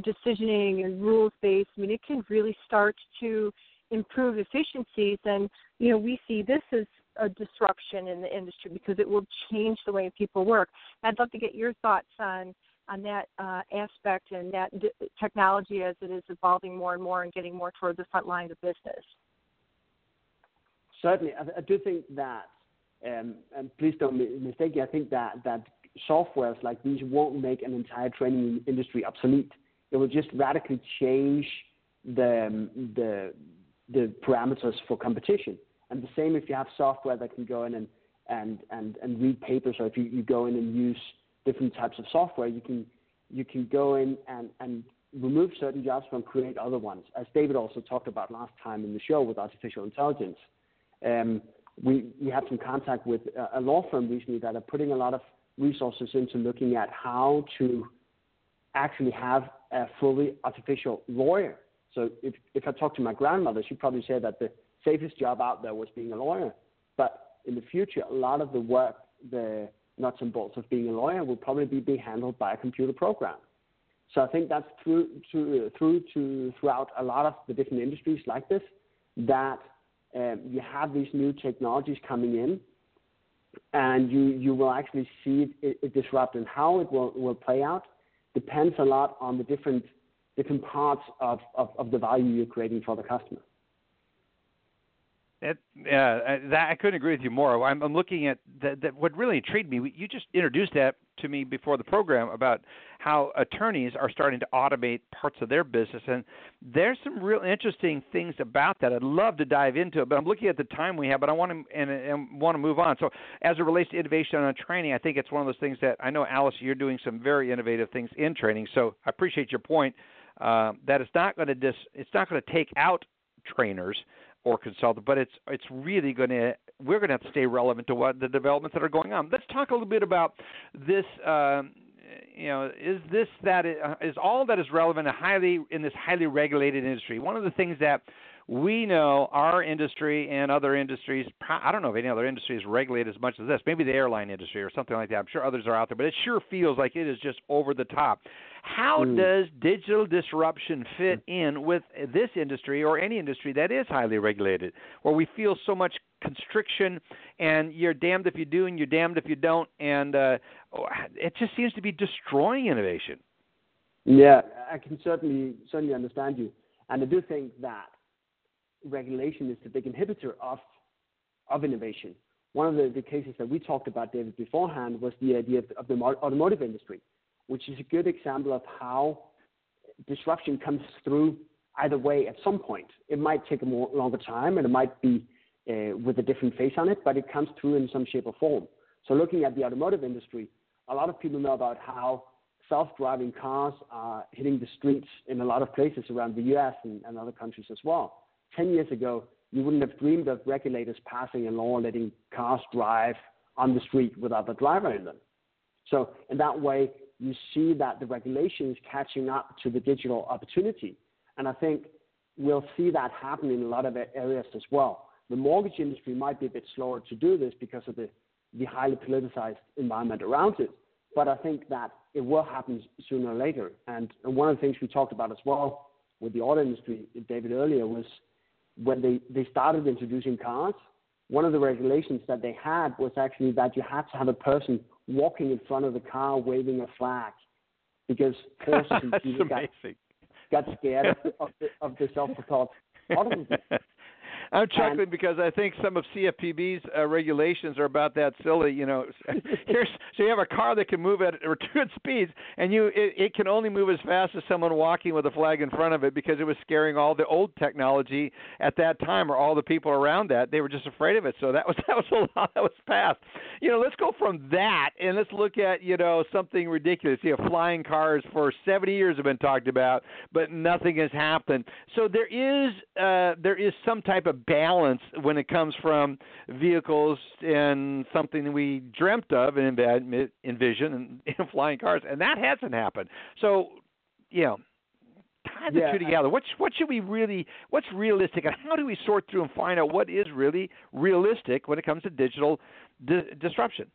decisioning and rules based, I mean, it can really start to improve efficiencies. And you know, we see this as a disruption in the industry because it will change the way people work. I'd love to get your thoughts on on that uh, aspect and that d- technology as it is evolving more and more and getting more toward the front line of business. Certainly, I, I do think that, um, and please don't mistake me. I think that that softwares like these won't make an entire training industry obsolete. It will just radically change the um, the the parameters for competition. And the same if you have software that can go in and and and, and read papers, or if you, you go in and use different types of software, you can you can go in and, and remove certain jobs and create other ones. As David also talked about last time in the show with artificial intelligence, um, we we had some contact with a, a law firm recently that are putting a lot of resources into looking at how to actually have a fully artificial lawyer. So if if I talk to my grandmother, she'd probably say that the safest job out there was being a lawyer. But in the future, a lot of the work, the nuts and bolts of being a lawyer, will probably be handled by a computer program. So I think that's through to, through to throughout a lot of the different industries like this that um, you have these new technologies coming in, and you you will actually see it, it disrupt and how it will, will play out depends a lot on the different different parts of, of, of the value you're creating for the customer. That, uh, that I couldn't agree with you more. I'm, I'm looking at that. What really intrigued me, you just introduced that to me before the program about how attorneys are starting to automate parts of their business, and there's some real interesting things about that. I'd love to dive into it, but I'm looking at the time we have, but I want to and, and want to move on. So, as it relates to innovation on training, I think it's one of those things that I know, Alice, you're doing some very innovative things in training. So, I appreciate your point uh, that it's not going to dis, it's not going to take out trainers or consultant, but it's it's really going to we're going to have to stay relevant to what the developments that are going on. Let's talk a little bit about this. Um, you know, is this that uh, all that is relevant in highly in this highly regulated industry? One of the things that we know our industry and other industries i don't know if any other industry is regulated as much as this maybe the airline industry or something like that i'm sure others are out there but it sure feels like it is just over the top how mm. does digital disruption fit hmm. in with this industry or any industry that is highly regulated where we feel so much constriction and you're damned if you do and you're damned if you don't and uh, it just seems to be destroying innovation yeah i can certainly certainly understand you and i do think that regulation is the big inhibitor of of innovation. One of the, the cases that we talked about, David, beforehand was the idea of, of the automotive industry, which is a good example of how disruption comes through either way at some point. It might take a more longer time and it might be uh, with a different face on it, but it comes through in some shape or form. So looking at the automotive industry, a lot of people know about how self-driving cars are hitting the streets in a lot of places around the US and, and other countries as well. 10 years ago, you wouldn't have dreamed of regulators passing a law letting cars drive on the street without a driver in them. So, in that way, you see that the regulation is catching up to the digital opportunity. And I think we'll see that happen in a lot of areas as well. The mortgage industry might be a bit slower to do this because of the, the highly politicized environment around it. But I think that it will happen sooner or later. And, and one of the things we talked about as well with the auto industry, David, earlier was when they, they started introducing cars, one of the regulations that they had was actually that you had to have a person walking in front of the car waving a flag because horses and *laughs* people got, got scared of, the, of the self-propelled automobiles. *laughs* I'm chuckling and, because I think some of CFPB's uh, regulations are about that silly. You know, *laughs* here's so you have a car that can move at good *laughs* speeds, and you it, it can only move as fast as someone walking with a flag in front of it because it was scaring all the old technology at that time or all the people around that. They were just afraid of it. So that was *laughs* that was a law that was passed. You know, let's go from that and let's look at you know something ridiculous. You know, flying cars for 70 years have been talked about, but nothing has happened. So there is uh, there is some type of balance when it comes from vehicles and something we dreamt of and envision and know, flying cars, and that hasn't happened. So, you know, tie the yeah, two together. What what should we really? What's realistic, and how do we sort through and find out what is really realistic when it comes to digital di- disruption?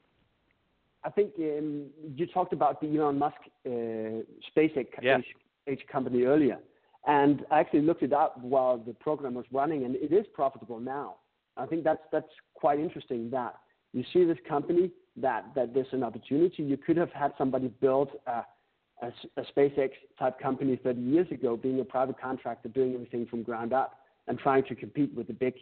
I think um, you talked about the Elon Musk uh, SpaceX yeah. company earlier. And I actually looked it up while the program was running, and it is profitable now. I think that's that's quite interesting. That you see this company that that there's an opportunity. You could have had somebody build a, a, a SpaceX type company 30 years ago, being a private contractor, doing everything from ground up, and trying to compete with the big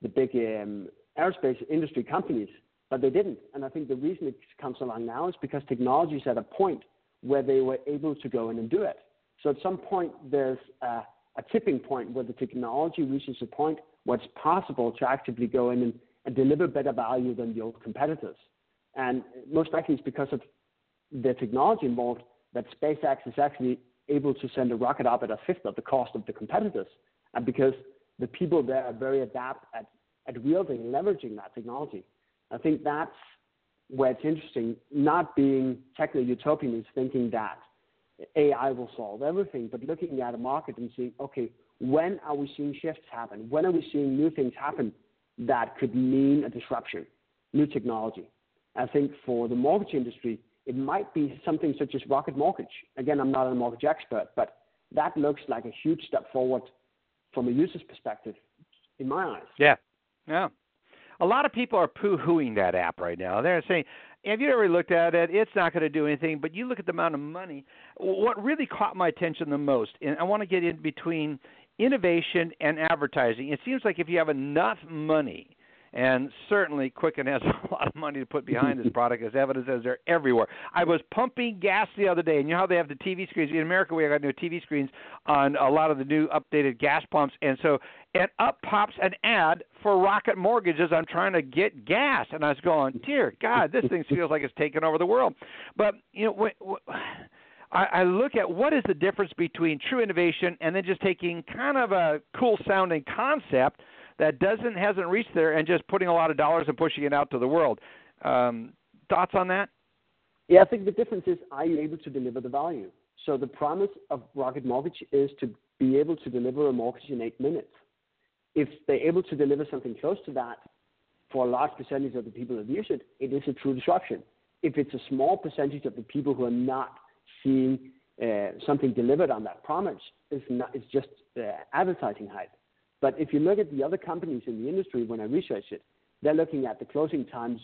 the big um, aerospace industry companies. But they didn't. And I think the reason it comes along now is because technology is at a point where they were able to go in and do it. So at some point, there's a, a tipping point where the technology reaches a point where it's possible to actively go in and, and deliver better value than the old competitors. And most likely it's because of the technology involved that SpaceX is actually able to send a rocket up at a fifth of the cost of the competitors. And because the people there are very adept at, at wielding, leveraging that technology. I think that's where it's interesting, not being techno utopian is thinking that AI will solve everything, but looking at a market and seeing, okay, when are we seeing shifts happen? When are we seeing new things happen that could mean a disruption, new technology? I think for the mortgage industry, it might be something such as Rocket Mortgage. Again, I'm not a mortgage expert, but that looks like a huge step forward from a user's perspective, in my eyes. Yeah, yeah. A lot of people are poo-hooing that app right now. They're saying, have you ever looked at it? It's not going to do anything, but you look at the amount of money. What really caught my attention the most, and I want to get in between innovation and advertising. It seems like if you have enough money, and certainly Quicken has *laughs* a lot of money to put behind this *laughs* product, as evidence as they're everywhere. I was pumping gas the other day, and you know how they have the TV screens in America. We got new TV screens on a lot of the new updated gas pumps, and so and up pops an ad for Rocket Mortgages. I'm trying to get gas, and I was going, dear God, this thing feels like it's taking over the world. But you know. Wh- wh- I, I look at what is the difference between true innovation and then just taking kind of a cool sounding concept that doesn't hasn't reached there and just putting a lot of dollars and pushing it out to the world. Um, thoughts on that? Yeah, I think the difference is are you able to deliver the value? So the promise of Rocket Mortgage is to be able to deliver a mortgage in eight minutes. If they're able to deliver something close to that for a large percentage of the people that use it, it is a true disruption. If it's a small percentage of the people who are not seeing uh, something delivered on that promise, it's, not, it's just uh, advertising hype. But if you look at the other companies in the industry, when I research it, they're looking at the closing times,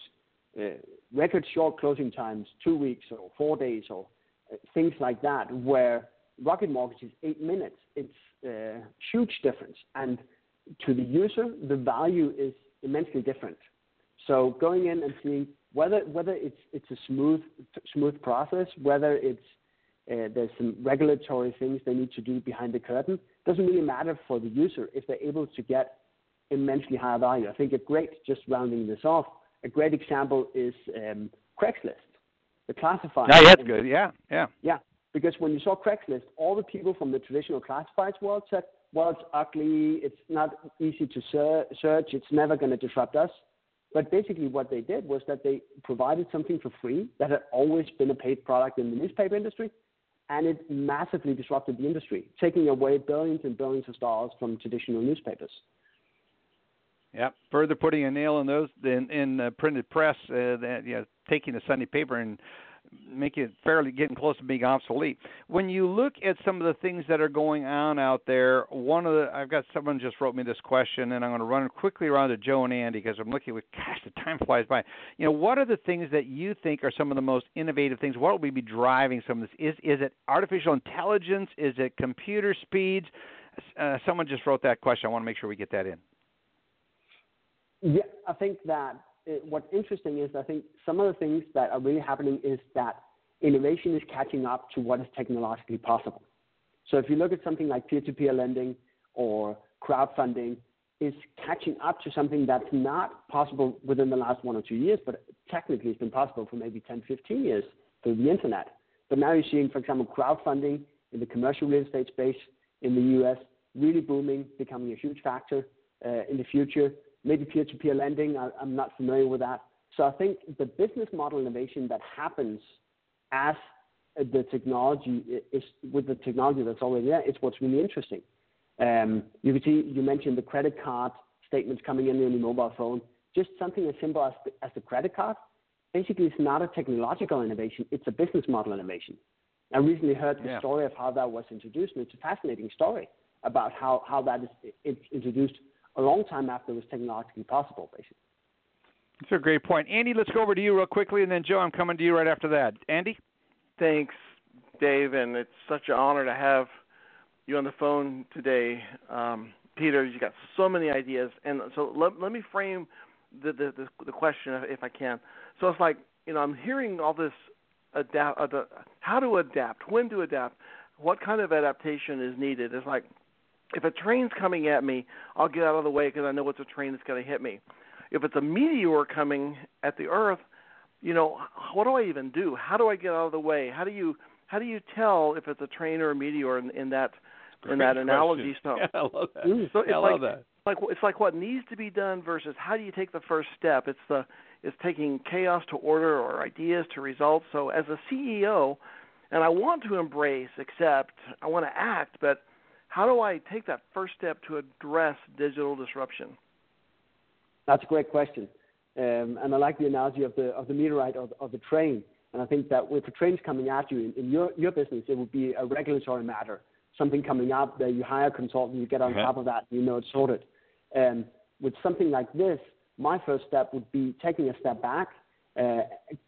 uh, record short closing times, two weeks or four days or uh, things like that, where Rocket Mortgage is eight minutes. It's a huge difference. And to the user, the value is immensely different. So going in and seeing whether whether it's it's a smooth smooth process, whether it's uh, there's some regulatory things they need to do behind the curtain. Doesn't really matter for the user if they're able to get immensely higher value. I think a great, just rounding this off, a great example is um, Craigslist, the classified. Yeah, that's good. Yeah, yeah. Yeah, because when you saw Craigslist, all the people from the traditional classifieds world said, well, it's ugly, it's not easy to ser- search, it's never going to disrupt us. But basically, what they did was that they provided something for free that had always been a paid product in the newspaper industry, and it massively disrupted the industry, taking away billions and billions of dollars from traditional newspapers. Yep. Further putting a nail in those in, in the printed press, uh, that you know, taking the Sunday paper and making it fairly getting close to being obsolete. When you look at some of the things that are going on out there, one of the I've got someone just wrote me this question, and I'm going to run quickly around to Joe and Andy because I'm looking with gosh, the time flies by. You know, what are the things that you think are some of the most innovative things? What will we be driving some of this? Is is it artificial intelligence? Is it computer speeds? Uh, someone just wrote that question. I want to make sure we get that in. Yeah, I think that it, what's interesting is I think some of the things that are really happening is that innovation is catching up to what is technologically possible. So if you look at something like peer-to-peer lending or crowdfunding, is catching up to something that's not possible within the last one or two years, but technically it's been possible for maybe 10, 15 years through the internet. But now you're seeing, for example, crowdfunding in the commercial real estate space in the U.S. really booming, becoming a huge factor uh, in the future maybe peer-to-peer lending. I, I'm not familiar with that. So I think the business model innovation that happens as the technology is with the technology that's already there is what's really interesting. Um, you can see you mentioned the credit card statements coming in on your mobile phone. Just something as simple as the, as the credit card. Basically, it's not a technological innovation; it's a business model innovation. I recently heard the yeah. story of how that was introduced, and it's a fascinating story about how, how that is introduced a long time after it was technologically possible, basically. That's a great point. Andy, let's go over to you real quickly, and then Joe, I'm coming to you right after that. Andy? Thanks, Dave, and it's such an honor to have you on the phone today. Um, Peter, you got so many ideas, and so let, let me frame the, the, the, the question if I can. So it's like, you know, I'm hearing all this adapt, uh, how to adapt, when to adapt, what kind of adaptation is needed. It's like if a train's coming at me, I'll get out of the way because I know it's a train that's going to hit me. If it's a meteor coming at the Earth, you know, what do I even do? How do I get out of the way? How do you how do you tell if it's a train or a meteor in, in that in that analogy? So, *laughs* yeah, I love that. Mm, so it's I like, that. Like it's like what needs to be done versus how do you take the first step? It's the it's taking chaos to order or ideas to results. So as a CEO, and I want to embrace, accept, I want to act, but how do I take that first step to address digital disruption? That's a great question, um, and I like the analogy of the of the meteorite or the, of the train. And I think that with the trains coming at you in, in your your business, it would be a regulatory matter. Something coming up that you hire a consultant, you get on top of that, you know it's sorted. And with something like this, my first step would be taking a step back, uh,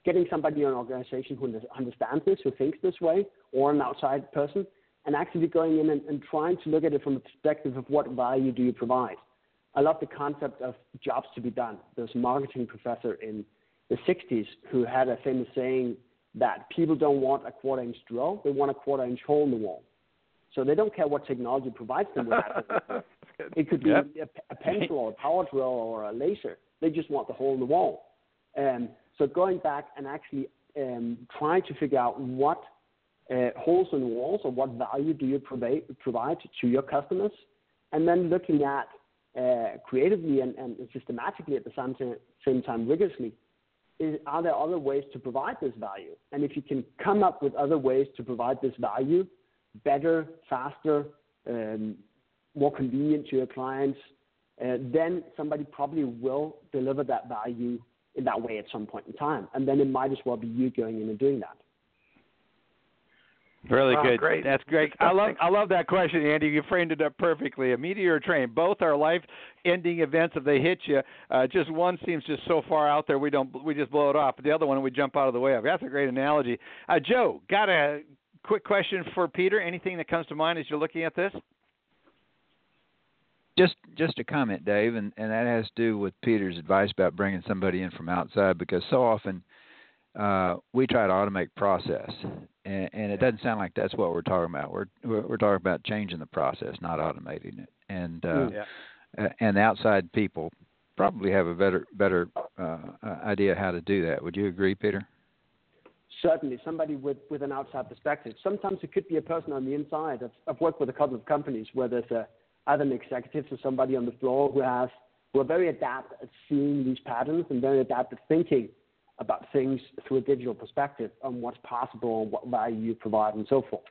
getting somebody in an organization who understands this, who thinks this way, or an outside person, and actually going in and, and trying to look at it from the perspective of what value do you provide. I love the concept of jobs to be done. There's a marketing professor in the 60s who had a famous saying that people don't want a quarter inch drill, they want a quarter inch hole in the wall. So they don't care what technology provides them with that. *laughs* it could be yep. a, a, pencil or a power drill or a laser. They just want the hole in the wall. Um, so going back and actually um, trying to figure out what holes in walls or what value do you provide, provide to your customers, and then looking at uh, creatively and, systematically at the same, same time rigorously, are there other ways to provide this value? And if you can come up with other ways to provide this value, better, faster, um, more convenient to your clients, uh, then somebody probably will deliver that value in that way at some point in time. And then it might as well be you going in and doing that. Really wow, good. Great. That's great. I love I love that question, Andy. You framed it up perfectly. A meteor or train, both are life-ending events. If they hit you, uh, just one seems just so far out there, we don't we just blow it off. But the other one, we jump out of the way of. That's a great analogy. Uh, Joe, got a quick question for Peter. Anything that comes to mind as you're looking at this? Just just a comment, Dave, and, and that has to do with Peter's advice about bringing somebody in from outside because so often uh, we try to automate process, and, and it doesn't sound like that's what we're talking about. We're we're talking about changing the process, not automating it. And uh, yeah. and the outside people probably have a better better uh, idea how to do that. Would you agree, Peter? Certainly, somebody with, with an outside perspective. Sometimes it could be a person on the inside. I've, I've worked with a couple of companies where there's a, either an executive or somebody on the floor who has who are very adept at seeing these patterns and very adept at thinking about things through a digital perspective on what's possible and what value you provide and so forth.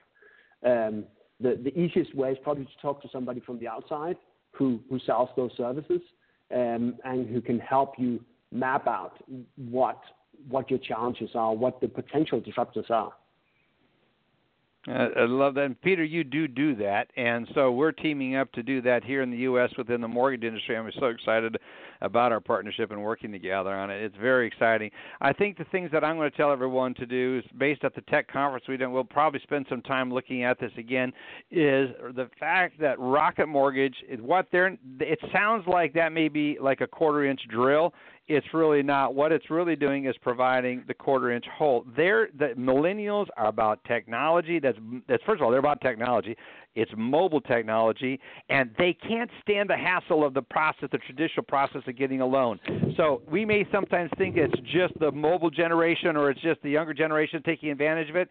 Um, the, the easiest way is probably to talk to somebody from the outside who, who sells those services um, and who can help you map out what what your challenges are, what the potential disruptors are. Uh, I love that. And Peter, you do do that. And so we're teaming up to do that here in the U.S. within the mortgage industry. I'm so excited about our partnership and working together on it. It's very exciting. I think the things that I'm going to tell everyone to do is based at the tech conference we did, we'll probably spend some time looking at this again, is the fact that Rocket Mortgage is what they're, it sounds like that may be like a quarter inch drill it's really not. What it's really doing is providing the quarter inch hole. They're the millennials are about technology. That's that's first of all they're about technology. It's mobile technology, and they can't stand the hassle of the process, the traditional process of getting a loan. So we may sometimes think it's just the mobile generation or it's just the younger generation taking advantage of it.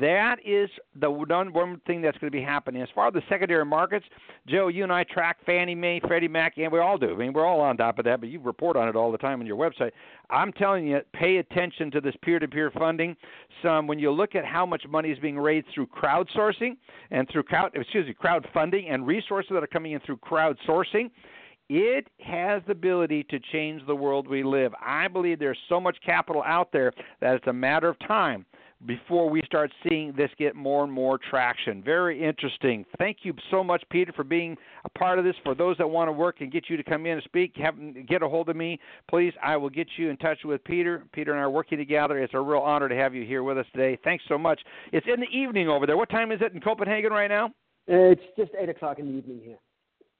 That is the one thing that's going to be happening. As far as the secondary markets, Joe, you and I track Fannie Mae, Freddie Mac, and we all do. I mean, we're all on top of that, but you report on it all the time on your website. I'm telling you, pay attention to this peer-to-peer funding. Some when you look at how much money is being raised through crowdsourcing and through crowd excuse me, crowdfunding and resources that are coming in through crowdsourcing, it has the ability to change the world we live. I believe there's so much capital out there that it's a matter of time before we start seeing this get more and more traction. Very interesting. Thank you so much, Peter, for being a part of this. For those that want to work and get you to come in and speak, have, get a hold of me, please. I will get you in touch with Peter. Peter and I are working together. It's a real honor to have you here with us today. Thanks so much. It's in the evening over there. What time is it in Copenhagen right now? It's just eight o'clock in the evening here.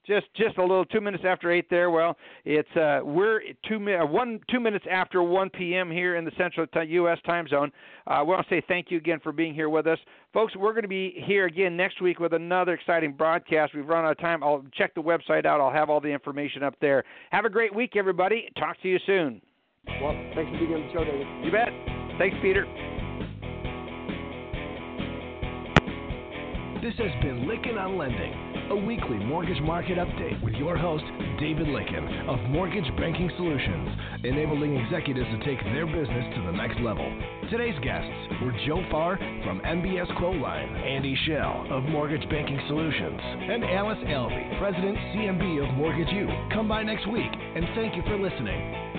Just just a little two minutes after eight there. Well, it's uh, we're two uh, one two minutes after one p.m. here in the Central t- U.S. time zone. Uh, we want to say thank you again for being here with us, folks. We're going to be here again next week with another exciting broadcast. We've run out of time. I'll check the website out. I'll have all the information up there. Have a great week, everybody. Talk to you soon. Well, thanks for being on the show, David. You bet. Thanks, Peter. This has been Lykken on Lending, a weekly mortgage market update with your host, David Lykken of Mortgage Banking Solutions, enabling executives to take their business to the next level. Today's guests were Joe Farr from MBS Quoteline, Andy Schell of Mortgage Banking Solutions, and Alice Alvey, President CMB of Mortgage U. Come by next week, and thank you for listening.